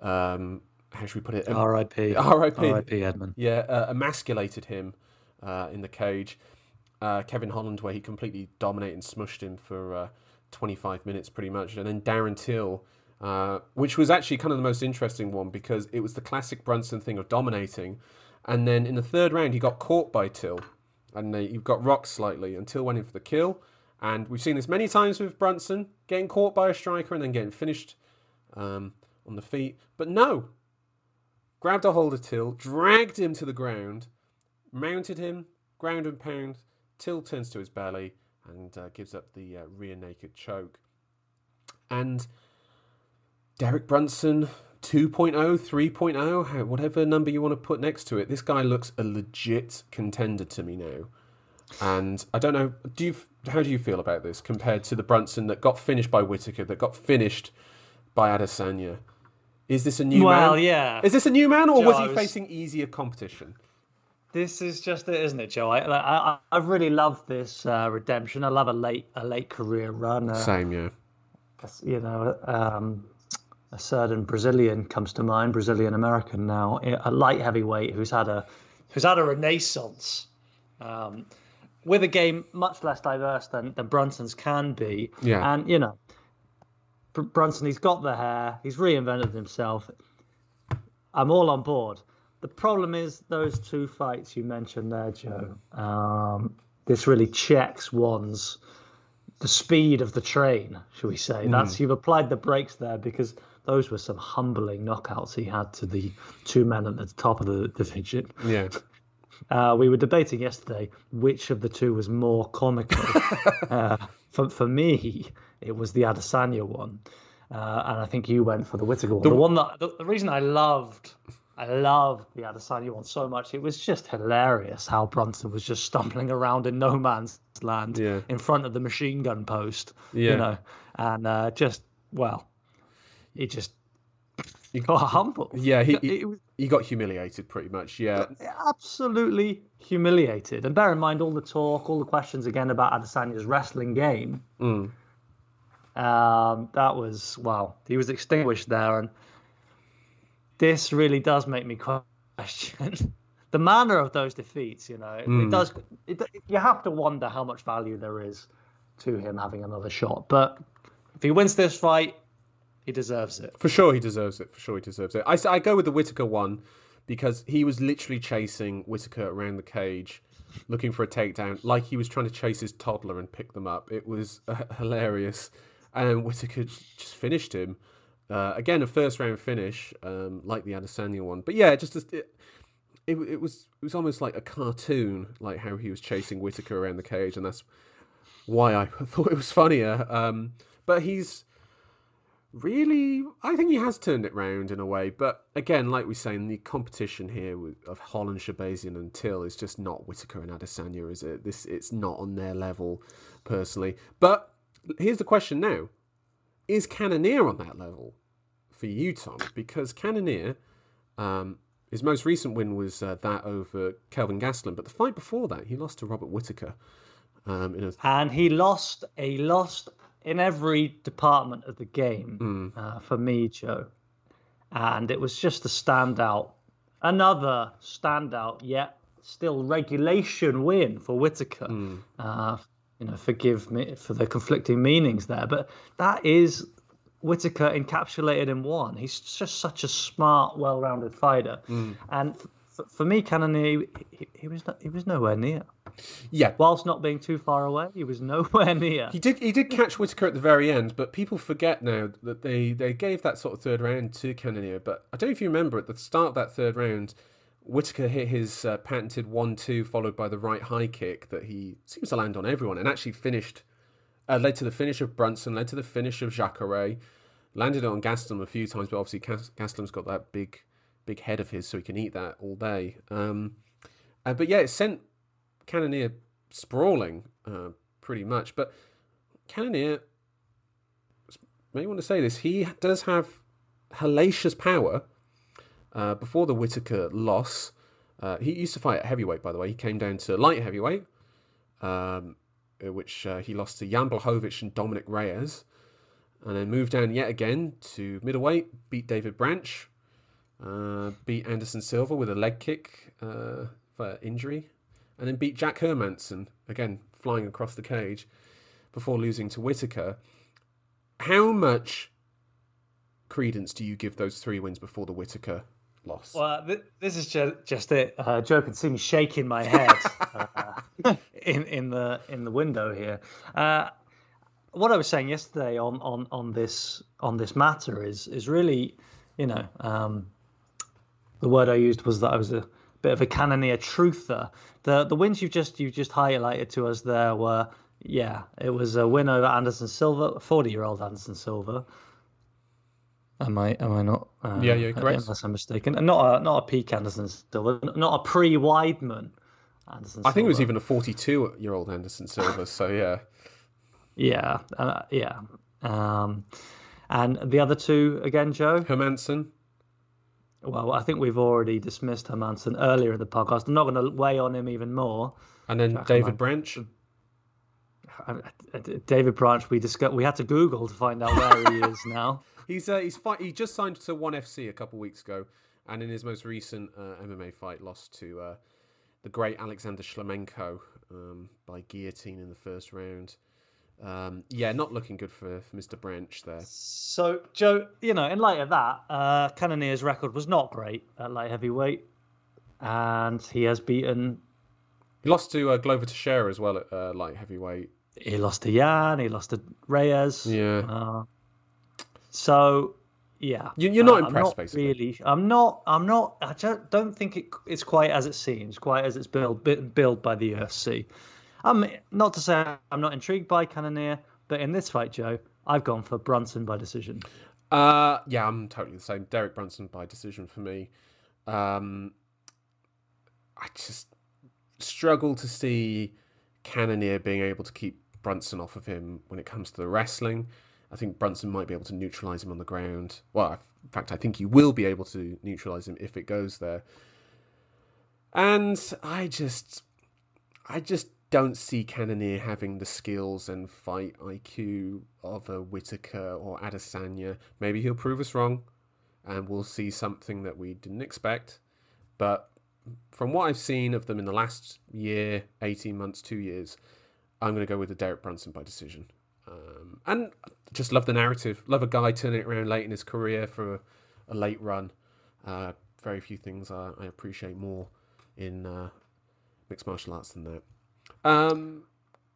um, how should we put it? Um, R.I.P. R.I.P.. R.I.P. Edmen. yeah, uh, emasculated him uh, in the cage. Uh, Kevin Holland, where he completely dominated and smushed him for uh, 25 minutes pretty much. And then Darren Till, uh, which was actually kind of the most interesting one because it was the classic Brunson thing of dominating. And then in the third round, he got caught by Till. And he got rocked slightly and Till went in for the kill. And we've seen this many times with Brunson getting caught by a striker and then getting finished um, on the feet. But no, grabbed a hold of Till, dragged him to the ground, mounted him, ground and pound. Till turns to his belly and uh, gives up the uh, rear naked choke. And Derek Brunson 2.0, 3.0, whatever number you want to put next to it, this guy looks a legit contender to me now. And I don't know, do you how do you feel about this compared to the Brunson that got finished by Whittaker, that got finished by Adesanya? Is this a new Well, man? yeah. Is this a new man, or was he was- facing easier competition? This is just it, isn't it, Joe? I I, I really love this uh, redemption. I love a late a late career run. Uh, Same, yeah. you know, um, a certain Brazilian comes to mind, Brazilian American now, a light heavyweight who's had a who's had a renaissance, um, with a game much less diverse than, than Brunson's can be. Yeah. and you know, Br- Brunson, he's got the hair, he's reinvented himself. I'm all on board. The problem is those two fights you mentioned there, Joe. Um, this really checks one's the speed of the train, shall we say? That's you've applied the brakes there because those were some humbling knockouts he had to the two men at the top of the division. Yeah. Uh, we were debating yesterday which of the two was more comical. uh, for for me, it was the Adesanya one. uh, and I think you went for the Whittaker one. The, the one that the, the, reason I loved, I loved the Adesanya one so much. It was just hilarious how Brunson was just stumbling around in no man's land yeah. in front of the machine gun post. Yeah. You know, and uh, just well, he just he got humble. Yeah, he, he, he, got humiliated pretty much. Yeah, absolutely humiliated. And bear in mind all the talk, all the questions again about Adesanya's wrestling game. Mm. Um, that was wow. He was extinguished there, and this really does make me question the manner of those defeats. You know, mm. it does. It, you have to wonder how much value there is to him having another shot. But if he wins this fight, he deserves it. For sure, he deserves it. For sure, he deserves it. I, I go with the Whittaker one because he was literally chasing Whittaker around the cage, looking for a takedown, like he was trying to chase his toddler and pick them up. It was uh, hilarious and Whittaker just finished him. Uh, again, a first round finish, um, like the Adesanya one. But yeah, just it, it, it was it was almost like a cartoon, like how he was chasing Whittaker around the cage, and that's why I thought it was funnier. Um, but he's really, I think he has turned it round in a way. But again, like we say, in the competition here of Holland, Shahbazyan, and Till is just not Whittaker and Adesanya, is it? This it's not on their level, personally. But here's the question now: Is Cannonier on that level for you, Tom? Because Cannonier, um, his most recent win was uh, that over Kelvin Gastelum, but the fight before that, he lost to Robert Whittaker. Um, a... And he lost. a lost in every department of the game mm. uh, for me, Joe. And it was just a standout, another standout, yet still regulation win for Whittaker. Mm. Uh, you know, forgive me for the conflicting meanings there, but that is Whittaker encapsulated in one. He's just such a smart, well-rounded fighter, mm. and f- for me, Cannonier, he, he, was not, he was nowhere near. Yeah, whilst not being too far away, he was nowhere near. He did he did catch Whittaker at the very end, but people forget now that they they gave that sort of third round to Cannonier. But I don't know if you remember at the start of that third round. Whittaker hit his uh, patented one-two, followed by the right high kick that he seems to land on everyone, and actually finished, uh, led to the finish of Brunson, led to the finish of Jacare, landed it on Gastelum a few times, but obviously Gastelum's got that big, big head of his, so he can eat that all day. Um, uh, but yeah, it sent Cannonier sprawling, uh, pretty much. But Cannonier, may want to say this, he does have hellacious power uh, before the Whittaker loss, uh, he used to fight at heavyweight, by the way. He came down to light heavyweight, um, which uh, he lost to Jan Blachowicz and Dominick Reyes. And then moved down yet again to middleweight, beat David Branch, uh, beat Anderson Silva with a leg kick uh, for injury, and then beat Jack Hermansson, again, flying across the cage, before losing to Whittaker. How much credence do you give those three wins before the Whittaker loss. Well, th- this is just, just it. Uh, Joe can see me shaking my head uh, in in the in the window here. Uh, what I was saying yesterday on, on, on this on this matter is is really, you know, um, the word I used was that I was a bit of a Cannonier truther. The the wins you've just you've just highlighted to us there were yeah, it was a win over Anderson Silva, forty year old Anderson Silva. Am I? Am I not? Uh, yeah, you're correct. Unless I'm mistaken, and not a not a peak Anderson Silva, not a pre Weidman Anderson. Silva. I think it was even a 42 year old Anderson Silva. so yeah. Yeah, uh, yeah. Um, and the other two again, Joe Hermansson. Well, I think we've already dismissed Hermansson earlier in the podcast. I'm not going to weigh on him even more. And then Jack David Branch. David Branch, we discussed. We had to Google to find out where he is now. He's uh, he's fight. He just signed to ONE FC a couple weeks ago, and in his most recent uh, MMA fight, lost to uh, the great Alexander Shlemenko um, by guillotine in the first round. Um, yeah, not looking good for, for Mr. Branch there. So, Joe, you know, in light of that, uh, Cannonier's record was not great at light heavyweight, and he has beaten. He lost to uh, Glover Teixeira as well at uh, light heavyweight. He lost to Jan. He lost to Reyes. Yeah. Uh, so yeah, you, are not uh, impressed, I'm not basically. Really, I'm not. I'm not. I don't think it, it's quite as it seems, quite as it's built built by the UFC. I'm not to say I'm not intrigued by Cannonier, but in this fight, Joe, I've gone for Brunson by decision. Uh, yeah, I'm totally the same. Derek Brunson by decision for me. Um, I just struggle to see Cannonier being able to keep Brunson off of him when it comes to the wrestling. I think Brunson might be able to neutralize him on the ground. Well, in fact, I think he will be able to neutralize him if it goes there. And I just, I just don't see Cannonier having the skills and fight IQ of a Whittaker or Adesanya. Maybe he'll prove us wrong, and we'll see something that we didn't expect. But from what I've seen of them in the last year, 18 months, two years, I'm going to go with the Derek Brunson by decision. Um, and just love the narrative. Love a guy turning it around late in his career for a, a late run. Uh, very few things I, I appreciate more in uh, mixed martial arts than that. Um,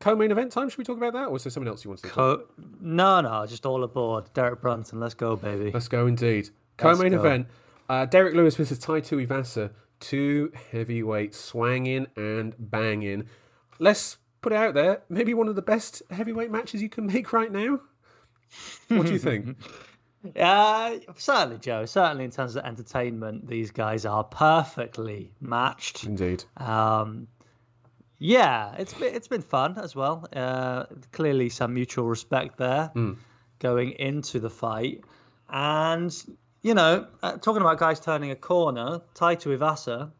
co-main event time. Should we talk about that, or is there something else you want to talk? Co- no, no, just all aboard. Derek Brunson, let's go, baby. Let's go, indeed. Co-main go. event. Uh, Derek Lewis versus Tai Tuivasa. Two heavyweights swanging and banging. Let's put it out there. Maybe one of the best heavyweight matches you can make right now. What do you think? Uh, certainly, Joe. Certainly, in terms of entertainment, these guys are perfectly matched. indeed. Um, yeah, it's been it's been fun as well. Uh, clearly, some mutual respect there going into the fight, and you know, uh, talking about guys turning a corner, Tai Tuivasa.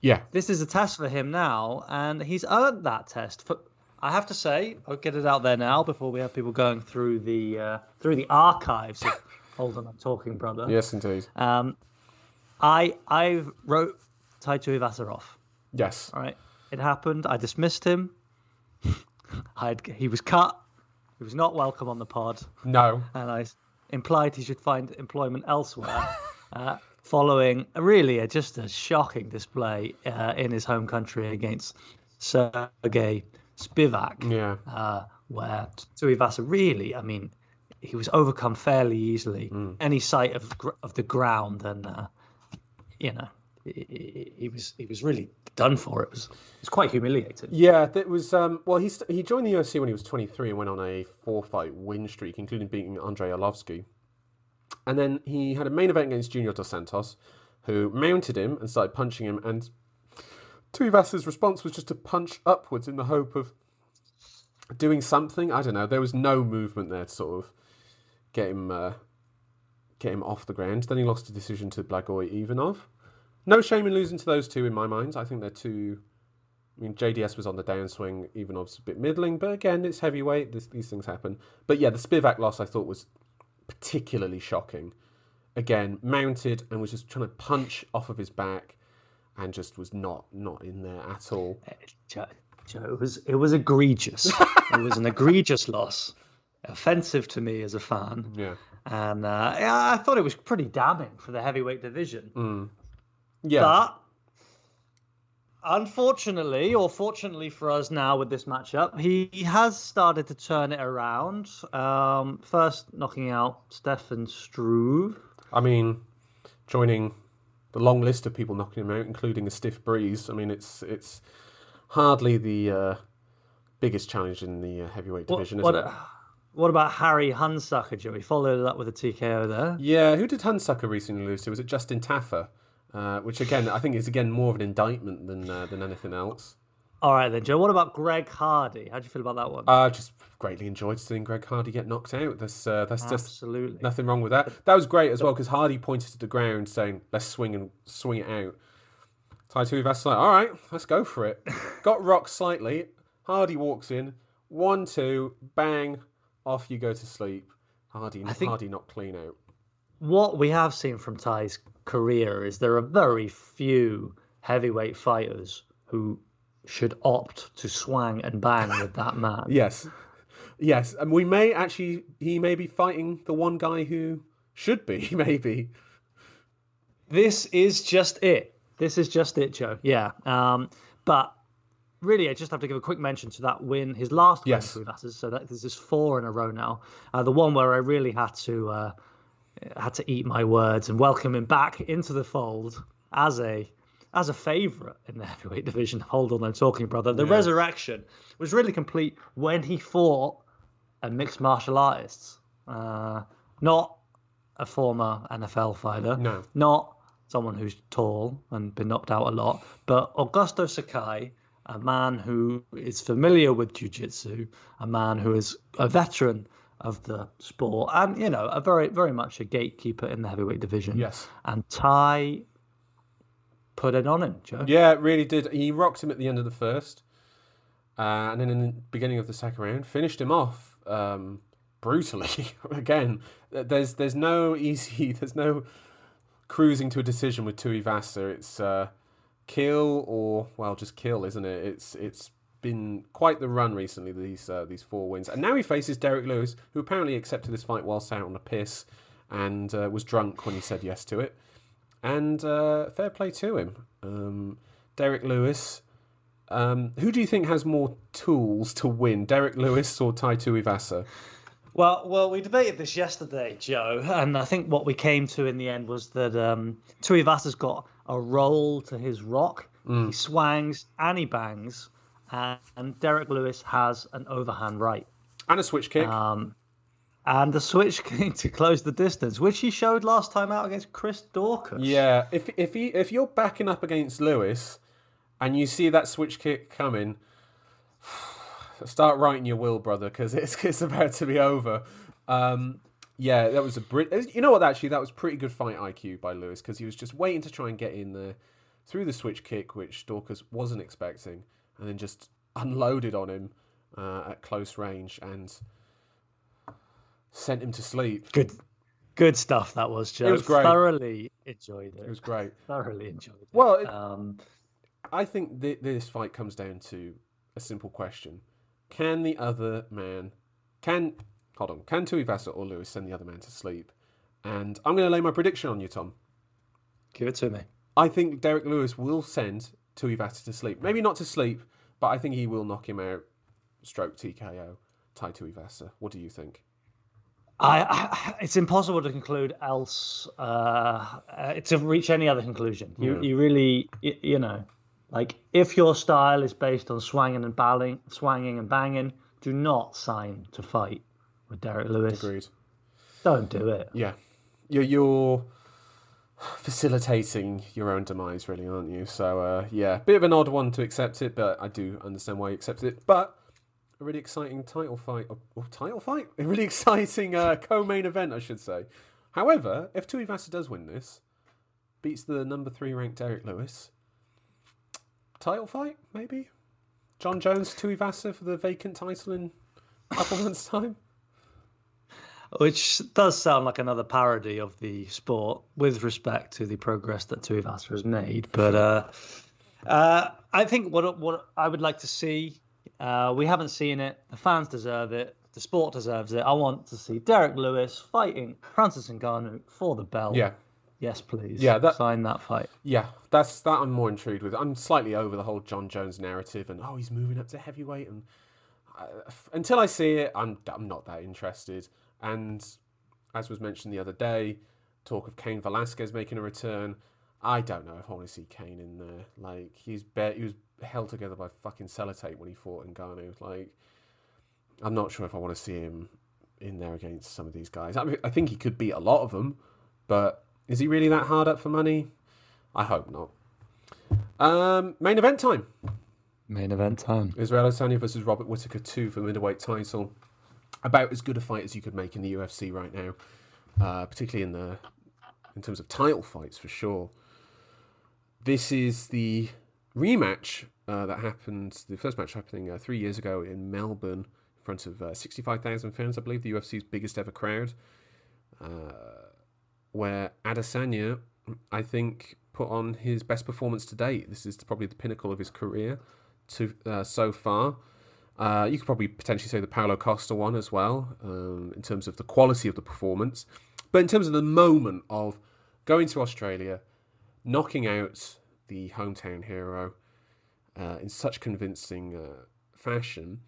Yeah. This is a test for him now, and he's earned that test. For, I have to say, I'll get it out there now before we have people going through the uh, through the archives of Hold on, I'm talking, brother. Yes, indeed. Um, I I wrote Tai Tuivasa off. Yes. All right, it happened. I dismissed him. I he was cut. He was not welcome on the pod, No. and I implied he should find employment elsewhere. uh, following a really a, just a shocking display uh, in his home country against Sergey Spivac, Yeah. uh, where Tuivasa really, I mean, he was overcome fairly easily. Any sight of of the ground, and uh, you know, he, was he was really done for. It was it was quite humiliating. Yeah, that was um, well. He st- he joined the UFC when he was 23 and went on a four fight win streak, including beating Andrei Arlovsky. And then he had a main event against Junior Dos Santos, who mounted him and started punching him. And Tuivasa's response was just to punch upwards in the hope of doing something. I don't know. There was no movement there to sort of get him uh, get him off the ground. Then he lost a decision to Blagoy Ivanov. No shame in losing to those two in my mind. I think they're two. I mean, JDS was on the downswing, Ivanov's a bit middling, but again, it's heavyweight. This, these things happen. But yeah, the Spivac loss I thought was particularly shocking. Again, mounted and was just trying to punch off of his back, and just was not not in there at all. Joe, Joe, it was it was egregious. it was an egregious loss, offensive to me as a fan, Yeah, and uh, I thought it was pretty damning for the heavyweight division. Yeah, But unfortunately, or fortunately for us now with this matchup, he, he has started to turn it around. Um, first knocking out Stefan Struve. I mean, joining the long list of people knocking him out, including a stiff breeze. I mean, it's it's hardly the uh, biggest challenge in the uh, heavyweight division, what, is it? uh, what about Harry Hunsucker? He followed it up with a TKO there. Yeah, who did Hunsucker recently lose to? Was it Justin Tafa? Uh, which again, I think is again more of an indictment than uh, than anything else. All right then, Joe. What about Greg Hardy? How do you feel about that one? I just greatly enjoyed seeing Greg Hardy get knocked out. That's uh, that's just Absolutely. nothing wrong with that. That was great as well because Hardy pointed to the ground saying, "Let's swing and swing it out." Tai Tuivasa like, "All right, let's go for it." Got rocked slightly. Hardy walks in, one, two, bang, off you go to sleep. Hardy, think- Hardy not clean out. What we have seen from Tai's career is there are very few heavyweight fighters who should opt to swang and bang with that man. Yes, yes, and we may actually he may be fighting the one guy who should be maybe. This is just it. This is just it, Joe. Yeah. Um, but really, I just have to give a quick mention to that win, his last win Yes. through that. So that this is four in a row now. Uh, the one where I really had to uh, had to eat my words and welcome him back into the fold as a as a favourite in the heavyweight division. Hold on, I'm talking, brother. The resurrection was really complete when he fought a mixed martial artist, uh, not a former NFL fighter, No. not someone who's tall and been knocked out a lot, but Augusto Sakai, a man who is familiar with jiu-jitsu, a man who is a veteran of the sport, and you know, a very, very much a gatekeeper in the heavyweight division. Yes. And Tai put it on him, Joe. Yeah, it really did. He rocked him at the end of the first, uh, and then in the beginning of the second round, finished him off um, brutally. Again, there's there's no easy, there's no cruising to a decision with Tuivasa. It's uh, kill or well, just kill, isn't it? It's it's been quite the run recently. These uh, these four wins, and now he faces Derek Lewis, who apparently accepted this fight whilst out on a piss and uh, was drunk when he said yes to it. And uh, fair play to him. Um, Derek Lewis. Um, who do you think has more tools to win, Derek Lewis or Tai Tuivasa? Well, well, we debated this yesterday, Joe, and I think what we came to in the end was that um, Tuivasa's got a roll to his rock. He swangs and he bangs, and, and Derek Lewis has an overhand right And a switch kick. um, and a switch kick to close the distance, which he showed last time out against Chris Daukaus. Yeah, if if he if you're backing up against Lewis, and you see that switch kick coming, start writing your will, brother, because it's it's about to be over. Um, yeah, that was a Brit. You know what? Actually, that was pretty good fight IQ by Lewis because he was just waiting to try and get in there through the switch kick, which Dawkins wasn't expecting, and then just unloaded on him uh, at close range and sent him to sleep. Good, good stuff that was, Joe. It was great. Thoroughly enjoyed it. It was great. Thoroughly enjoyed it. Well, it- um, I think th- this fight comes down to a simple question: Can the other man, can hold on, can Tui Tuivasa or Lewis send the other man to sleep? And I'm going to lay my prediction on you, Tom. give it to me. I think Derek Lewis will send Tuivasa to sleep. Maybe not to sleep, but I think he will knock him out. Stroke TKO. Tai Tuivasa. What do you think? I, I, it's impossible to conclude else uh, uh, to reach any other conclusion. You, Yeah. you really, you, you know, like if your style is based on swanging and balling, swanging and banging, do not sign to fight with Derek Lewis. Agreed. Don't do it. Yeah, you're you're facilitating your own demise, really, aren't you? So uh, yeah, bit of an odd one to accept it, but I do understand why you accepted it. But a really exciting title fight, or, or title fight, a really exciting uh, co-main event, I should say. However, if Tuivasa does win this, beats the number three ranked Derek Lewis, title fight maybe. Jon Jones, Tuivasa for the vacant title in a couple months' time. Which does sound like another parody of the sport with respect to the progress that Tuivasa has made. But uh, uh, I think what what I would like to see, uh, we haven't seen it. The fans deserve it. The sport deserves it. I want to see Derek Lewis fighting Francis Ngannou for the belt. Yeah, Yes, please. Yeah, that- sign that fight. Yeah, that's that. I'm more intrigued with. I'm slightly over the whole Jon Jones narrative, and oh, he's moving up to heavyweight, and uh, f- until I see it, I'm I'm not that interested. And as was mentioned the other day, talk of Cain Velasquez making a return. I don't know if I want to see Cain in there. Like he's be- he was held together by fucking sellotape when he fought Ngannou. Like I'm not sure if I want to see him in there against some of these guys. I, mean, I think he could beat a lot of them, but is he really that hard up for money? I hope not. Um, main event time. Main event time. Israel Adesanya versus Robert Whittaker 2 for the middleweight title. About as good a fight as you could make in the UFC right now, uh, particularly in the in terms of title fights for sure. This is the rematch uh, that happened, the first match happening uh, three years ago in Melbourne in front of uh, 65,000 fans, I believe, the UFC's biggest ever crowd, uh, where Adesanya, I think, put on his best performance to date. This is probably the pinnacle of his career to uh, so far. Uh, you could probably potentially say the Paulo Costa one as well, um, in terms of the quality of the performance. But in terms of the moment of going to Australia, knocking out the hometown hero uh, in such convincing uh, fashion,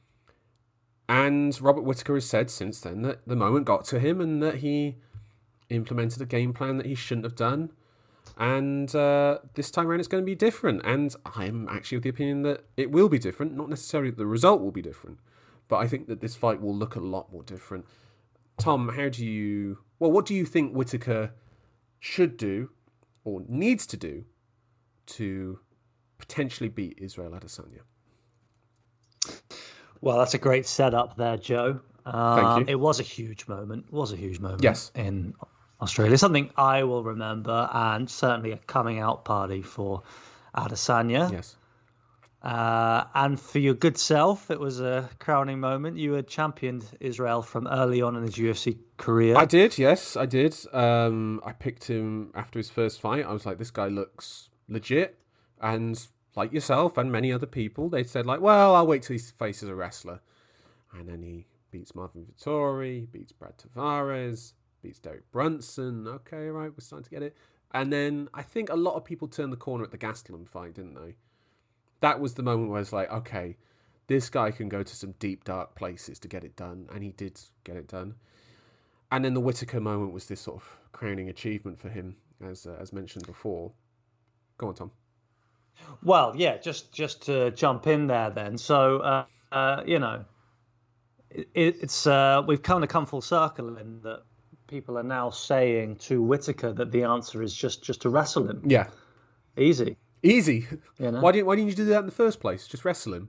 and Robert Whittaker has said since then that the moment got to him and that he implemented a game plan that he shouldn't have done. And uh, this time around, it's going to be different. And I'm actually of the opinion that it will be different. Not necessarily that the result will be different, but I think that this fight will look a lot more different. Tom, how do you? Well, what do you think Whittaker should do or needs to do to potentially beat Israel Adesanya? Well, that's a great setup there, Joe. Thank you. It was a huge moment. It was a huge moment. Yes. In Australia, something I will remember, and certainly a coming out party for Adesanya. Yes. Uh, and for your good self, it was a crowning moment. You had championed Israel from early on in his UFC career. I did, yes, I did. Um, I picked him after his first fight. I was like, this guy looks legit. And like yourself and many other people, they said like, well, I'll wait till he faces a wrestler. And then he beats Marvin Vettori, beats Brad Tavares, beats Derek Brunson. Okay, right, we're starting to get it. And then I think a lot of people turned the corner at the Gastelum fight, didn't they? That was the moment where it's like, okay, this guy can go to some deep, dark places to get it done. And he did get it done. And then the Whittaker moment was this sort of crowning achievement for him, as uh, as mentioned before. Go on, Tom. Well, yeah, just just to jump in there then. So, uh, uh, you know, it, it's uh, we've kind of come full circle in that people are now saying to Whittaker that the answer is just just to wrestle him. Yeah, Easy. easy. You know? Why didn't Why didn't you do that in the first place? Just wrestle him.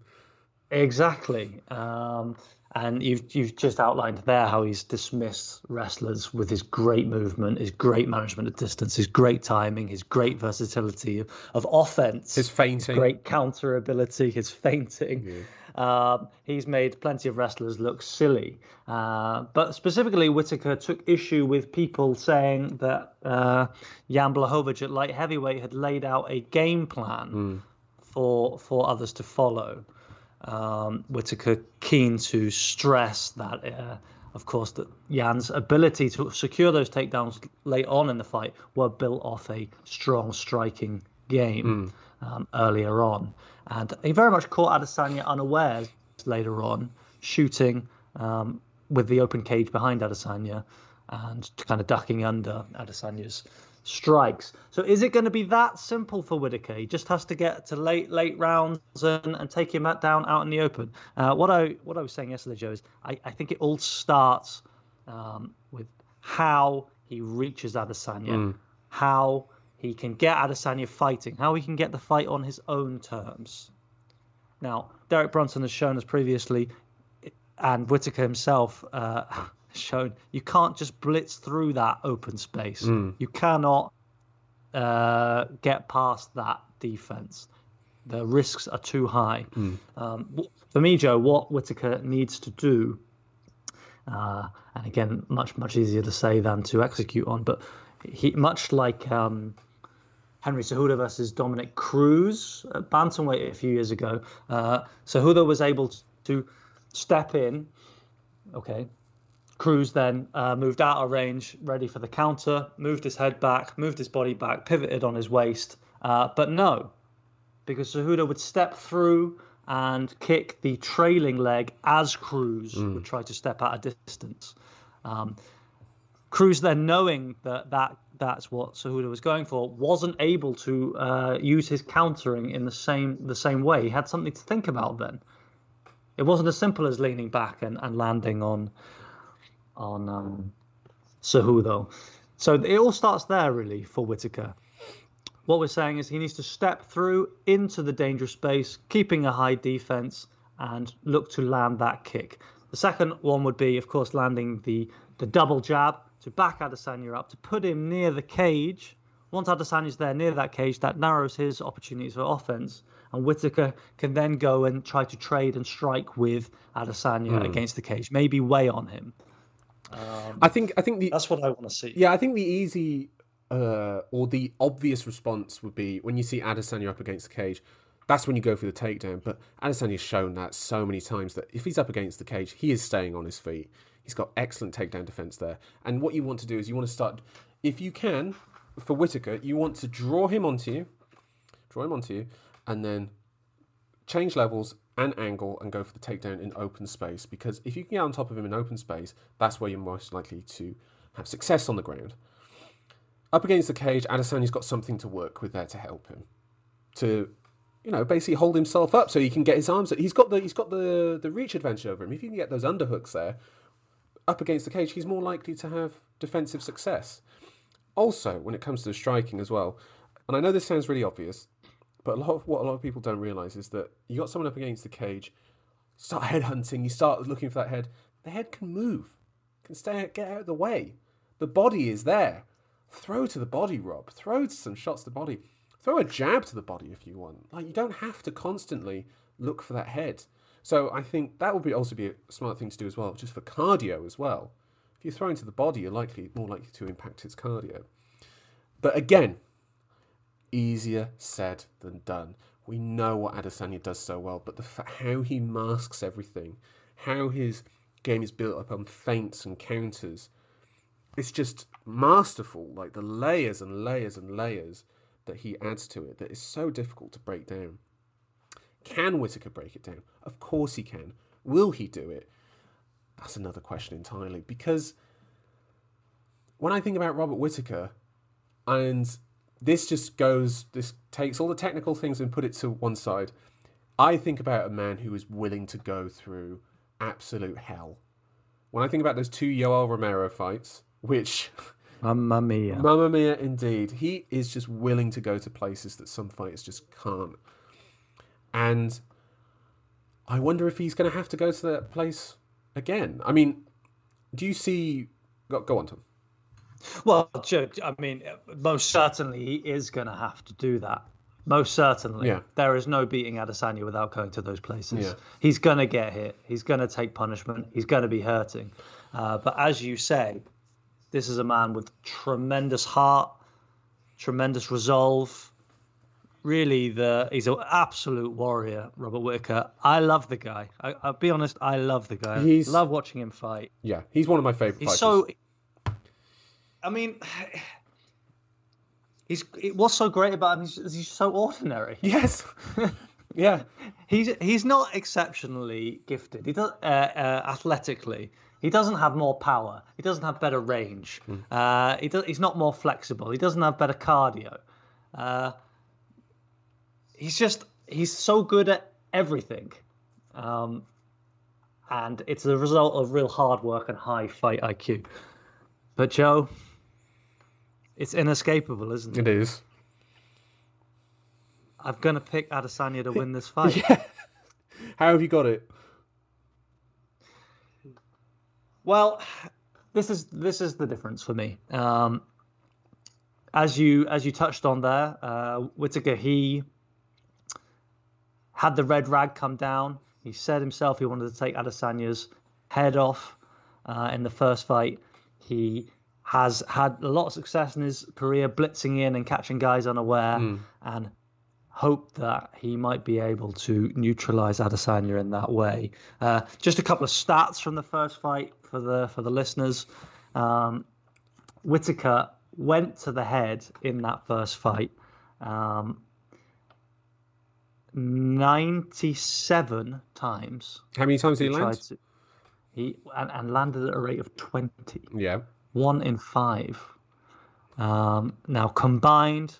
Exactly. Um, and you've you've just outlined there how he's dismissed wrestlers with his great movement, his great management of distance, his great timing, his great versatility of, of offense, His feinting. great counter ability, his feinting. Um, he's made plenty of wrestlers look silly. Uh, but specifically, Whittaker took issue with people saying that uh, Jan Blachowicz at light heavyweight had laid out a game plan for for others to follow. Um, Whittaker keen to stress that, uh, of course, that Jan's ability to secure those takedowns late on in the fight were built off a strong striking game um, earlier on, and he very much caught Adesanya unawares later on, shooting um, with the open cage behind Adesanya and kind of ducking under Adesanya's strikes. So is it going to be that simple for Whittaker? He just has to get to late late rounds and, and take him down out in the open. Uh, what I what I was saying yesterday, Joe, is I, I think it all starts um, with how he reaches Adesanya, how he can get Adesanya fighting, how he can get the fight on his own terms. Now, Derek Brunson has shown us previously, and Whittaker himself uh, has shown, you can't just blitz through that open space. You cannot uh, get past that defense. The risks are too high. Um, for me, Joe, what Whittaker needs to do, uh, and again, much much easier to say than to execute on, but he much like um, Henry Cejudo versus Dominick Cruz at bantamweight a few years ago. Uh, Cejudo was able to step in. Okay, Cruz then uh, moved out of range, ready for the counter, moved his head back, moved his body back, pivoted on his waist. Uh, but no, because Cejudo would step through and kick the trailing leg as Cruz would try to step out a distance. Um, Cruz then knowing that, that that's what Cejudo was going for, wasn't able to uh, use his countering in the same the same way. He had something to think about then. It wasn't as simple as leaning back and, and landing on on um, Cejudo. So it all starts there really for Whittaker. What we're saying is he needs to step through into the dangerous space, keeping a high defense, and look to land that kick. The second one would be, of course, landing the, the double jab to back Adesanya up, to put him near the cage. Once Adesanya's there near that cage, that narrows his opportunities for offense. And Whittaker can then go and try to trade and strike with Adesanya against the cage, maybe weigh on him. I think. I think the That's what I want to see. Yeah, I think the easy uh, or the obvious response would be when you see Adesanya up against the cage, that's when you go for the takedown. But Adesanya's shown that so many times that if he's up against the cage, he is staying on his feet. He's got excellent takedown defense there. And what you want to do is you want to start, if you can, for Whittaker, you want to draw him onto you, draw him onto you, and then change levels and angle and go for the takedown in open space. Because if you can get on top of him in open space, that's where you're most likely to have success on the ground. Up against the cage, Adesanya's got something to work with there to help him. To, you know, basically hold himself up so he can get his arms. He's got the he's got the the reach advantage over him. If you can get those underhooks there, up against the cage, he's more likely to have defensive success. Also, when it comes to striking as well, and I know this sounds really obvious, but a lot of what a lot of people don't realize is that you got someone up against the cage, start head hunting, you start looking for that head. The head can move, can stay get out of the way. The body is there. Throw to the body, Rob. Throw some shots to the body. Throw a jab to the body if you want. Like you don't have to constantly look for that head. So I think that would be also be a smart thing to do as well, just for cardio as well. If you throw into the body, you're likely more likely to impact its cardio. But again, easier said than done. We know what Adesanya does so well, but the how he masks everything, how his game is built up on feints and counters, it's just masterful. Like the layers and layers and layers that he adds to it that is so difficult to break down. Can Whittaker break it down? Of course he can. Will he do it? That's another question entirely. Because when I think about Robert Whittaker, and this just goes, this takes all the technical things and put it to one side. I think about a man who is willing to go through absolute hell. When I think about those two Yoel Romero fights, which Mamma mia. Mamma mia, indeed. He is just willing to go to places that some fighters just can't. And I wonder if he's going to have to go to that place again. I mean, do you see. Go, go on, Tom. Well, Joe, I mean, most certainly he is going to have to do that. Most certainly. Yeah. There is no beating Adesanya without going to those places. Yeah. He's going to get hit. He's going to take punishment. He's going to be hurting. Uh, but as you say, this is a man with tremendous heart, tremendous resolve. Really, the he's an absolute warrior, Robert Whittaker. I love the guy. I, will be honest, I love the guy. He's- love watching him fight. Yeah, he's one of my favourite He's fighters. so. I mean, he's what's so great about him is he's so ordinary. Yes. yeah. He's he's not exceptionally gifted. He does uh, uh, athletically. He doesn't have more power. He doesn't have better range. Uh, he does, he's not more flexible. He doesn't have better cardio. He's just he's so good at everything, um, and it's a result of real hard work and high fight IQ. But Joe, it's inescapable, isn't it? It is. I'm gonna pick Adesanya to win this fight. How have you got it? Well, this is this is the difference for me. Um, as you as you touched on there, uh, Whittaker he had the red rag come down. He said himself he wanted to take Adesanya's head off uh, in the first fight. He has had a lot of success in his career, blitzing in and catching guys unaware, and hope that he might be able to neutralize Adesanya in that way. Uh, just a couple of stats from the first fight for the for the listeners. Um, Whittaker went to the head in that first fight. Um, 97 times How many times did he tried land? to he and, and landed at a rate of 20 Yeah. one in five. Um, now combined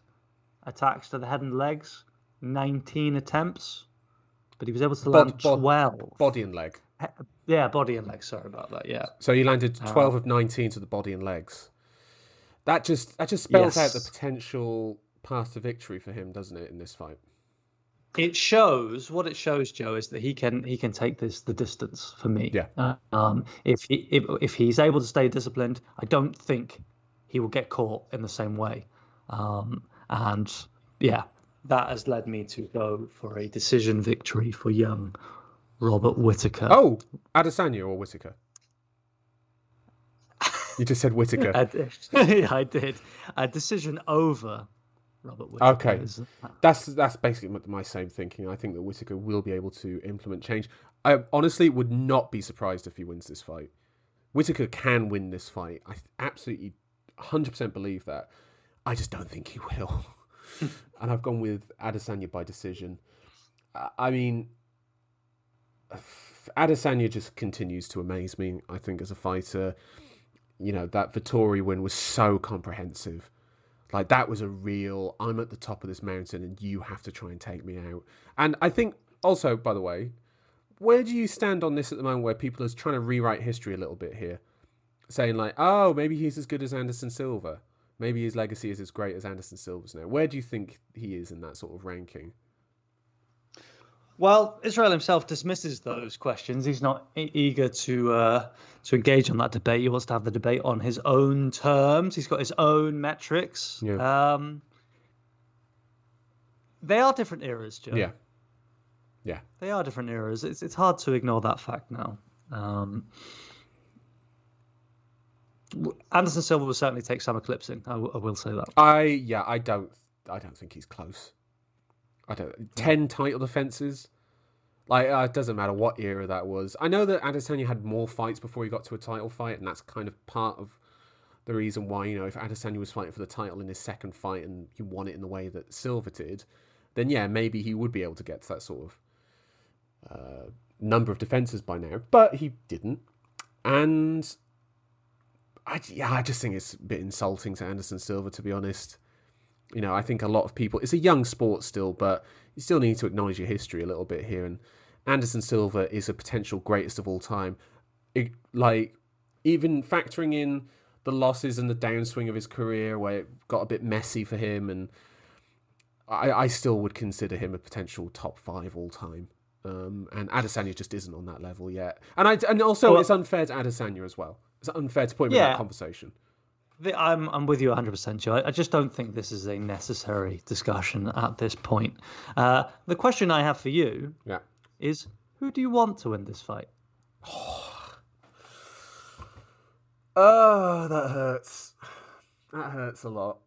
attacks to the head and legs, 19 attempts, but he was able to land bod- 12. Body and leg. Yeah, body and legs. Sorry about that. Yeah, So he landed 12 of 19 to the body and legs. That just that just spells out the potential path to victory for him, doesn't it, in this fight? It shows what it shows. Joe is that he can he can take this the distance for me. Yeah. Uh, um, if he if, if he's able to stay disciplined, I don't think he will get caught in the same way. Um, and yeah, that has led me to go for a decision victory for young Robert Whittaker. Oh, Adesanya or Whittaker? You just said Whittaker. I did. yeah, I did. A decision over Robert Whittaker. Okay. That's that's basically my- same thinking. I think that Whittaker will be able to implement change. I honestly would not be surprised if he wins this fight. Whittaker can win this fight. I absolutely 100% believe that. I just don't think he will. and I've gone with Adesanya by decision. I- I mean, Adesanya just continues to amaze me. I think as a fighter, you know that Vettori win was so comprehensive. Like that was a real. I'm at the top of this mountain, and you have to try and take me out. And I think also, by the way, where do you stand on this at the moment, where people are trying to rewrite history a little bit here, saying like, oh, maybe he's as good as Anderson Silva, maybe his legacy is as great as Anderson Silva's now. Where do you think he is in that sort of ranking? Well, Israel himself dismisses those questions. He's not eager to uh, to engage on that debate. He wants to have the debate on his own terms. He's got his own metrics. Yeah. Um, they are different eras, Joe. Yeah. Yeah. They are different eras. It's it's hard to ignore that fact now. Um, Anderson Silva will certainly take some eclipsing. I, w- I will say that. I yeah, I don't I don't think he's close. I don't ten title defenses. Like uh, it doesn't matter what era that was. I know that Adesanya had more fights before he got to a title fight, and that's kind of part of the reason why you know if Adesanya was fighting for the title in his second fight and he won it in the way that Silva did, then yeah, maybe he would be able to get to that sort of uh, number of defenses by now. But he didn't, and I yeah, I just think it's a bit insulting to Anderson Silva to be honest. You know, I think a lot of people. It's a young sport still, but you still need to acknowledge your history a little bit here. And Anderson Silva is a potential greatest of all time. It, like even factoring in the losses and the downswing of his career, where it got a bit messy for him, and I, I still would consider him a potential top five all time. Um, and Adesanya just isn't on that level yet. And I and also Well- it's unfair to Adesanya as well. It's unfair to put him in that conversation. I'm I'm with you 100%, Joe. I- just don't think this is a necessary discussion at this point. Uh, the question I have for you Yeah. is, who do you want to win this fight? Oh, that hurts. That hurts a lot.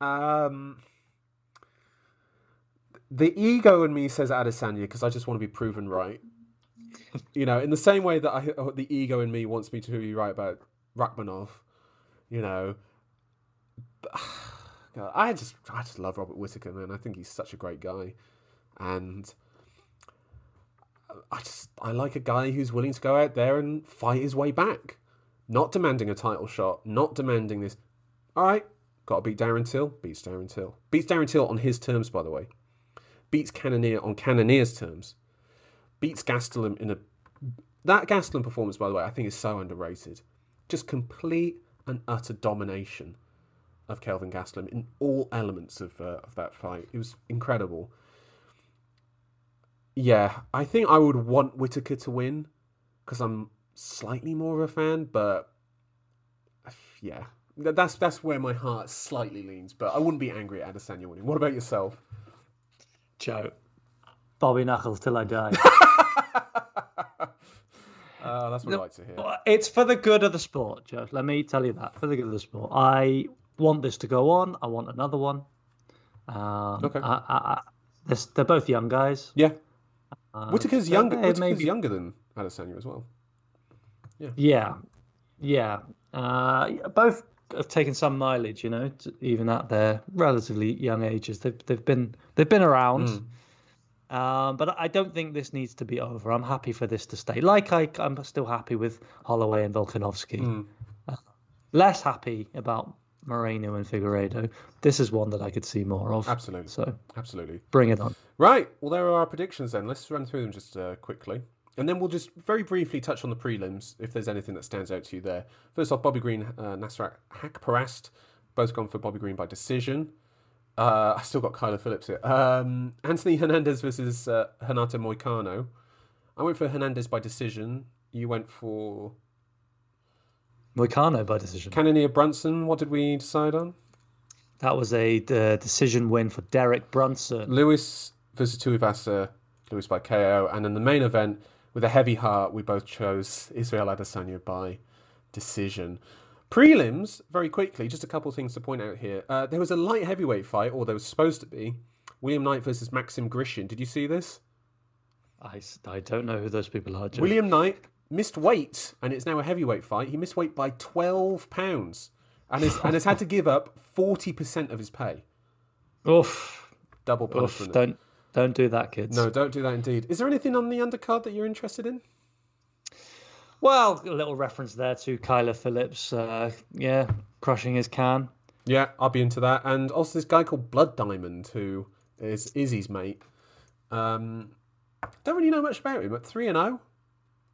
Um, the ego in me says Adesanya because I just want to be proven right. you know, in the same way that I, the ego in me wants me to be right about Rakhmonov. You know, God, I just, I just love Robert Whittaker, man. I think he's such a great guy, and I just, I like a guy who's willing to go out there and fight his way back not demanding a title shot, not demanding this. All right, got to beat Darren Till. Beats Darren Till. Beats Darren Till on his terms, by the way. Beats Cannonier on Cannonier's terms. Beats Gastelum in a. That Gastelum performance, by the way, I think is so underrated. Just complete and utter domination of Kelvin Gastelum in all elements of, uh, of that fight. It was incredible. Yeah, I think I would want Whittaker to win because I'm slightly more of a fan, but yeah, that's that's where my heart slightly leans. But I wouldn't be angry at Adesanya winning. What about yourself? Joe. Bobby Knuckles till I die. Uh, that's what I like to hear. it's for the good of the sport, Joe. Let me tell you that. For the good of the sport. I want this to go on. I want another one. Um, Okay. I, I, I, they're both young guys. Yeah, Uh, Whittaker's younger. it Whittaker's maybe- younger than Adesanya as well. Yeah, yeah. Uh, both have taken some mileage, you know, even at their relatively young ages. They've they've been they've been around. Hmm. Um, but I don't think this needs to be over. I'm happy for this to stay. Like I, I'm still happy with Holloway and Volkanovski. Hmm. Uh, less happy about Moreno and Figueiredo. This is one that I could see more of. Absolutely, So absolutely. bring it on. Right. Well, there are our predictions then. Let's run through them just uh, quickly. And then we'll just very briefly touch on the prelims if there's anything that stands out to you there. First off, Bobby Green, uh, Nasrat Haqparast, both gone for Bobby Green by decision. Uh, I still got Kyler Phillips here. Um, Anthony Hernandez versus uh, Renato Moicano. I went for Hernandez by decision. You went for Moicano by decision. Cannonier Brunson. What did we decide on? That was a uh, decision win for Derek Brunson. Lewis versus Tuivasa. Lewis by KO. And in the main event, with a heavy heart, we both chose Israel Adesanya by decision. Prelims, very quickly, just a couple of things to point out here. Uh, there was a light heavyweight fight, or there was supposed to be. William Knight versus Maxim Grishin. Did you see this? I, I don't know who those people are. Joe. William Knight missed weight, and it's now a heavyweight fight. He missed weight by 12 pounds and has, and has had to give up 40% of his pay. Oof, Double oof. punishment. Don't don't do that, kids. No, don't do that indeed. Is there anything on the undercard that you're interested in? Well, a little reference there to Kyler Phillips. Uh, yeah, crushing his can. Yeah, I'll be into that. And also this guy called Blood Diamond, who is Izzy's mate. Um, don't really know much about him, but three and zero.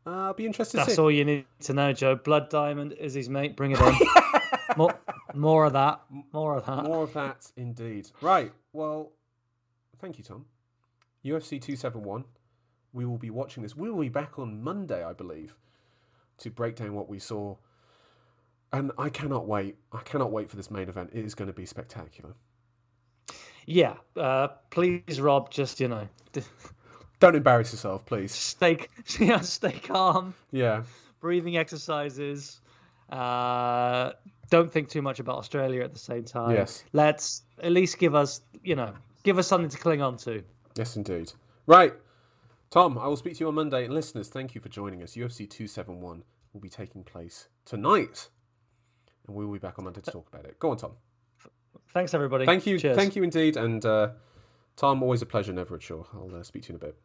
Uh, I'll be interested. That's to see. all you need to know, Joe. Blood Diamond is his mate. Bring it on. more, more of that. More of that. More of that, indeed. Right. Well, thank you, Tom. UFC 271. We will be watching this. We will be back on Monday, I believe, to break down what we saw. And I cannot wait. I cannot wait for this main event. It is going to be spectacular. Yeah. Uh, please, Rob, just, you know, Don't embarrass yourself, please. stay, yeah, stay calm. Yeah. Breathing exercises. Uh, don't think too much about Australia at the same time. Yes. Let's at least give us, you know, give us something to cling on to. Yes, indeed. Right. Tom, I will speak to you on Monday. And listeners, thank you for joining us. UFC 271 will be taking place tonight. And we will be back on Monday to talk about it. Go on, Tom. Thanks, everybody. Thank you. Cheers. Thank you indeed. And uh, Tom, always a pleasure, never a chore. I'll uh, speak to you in a bit.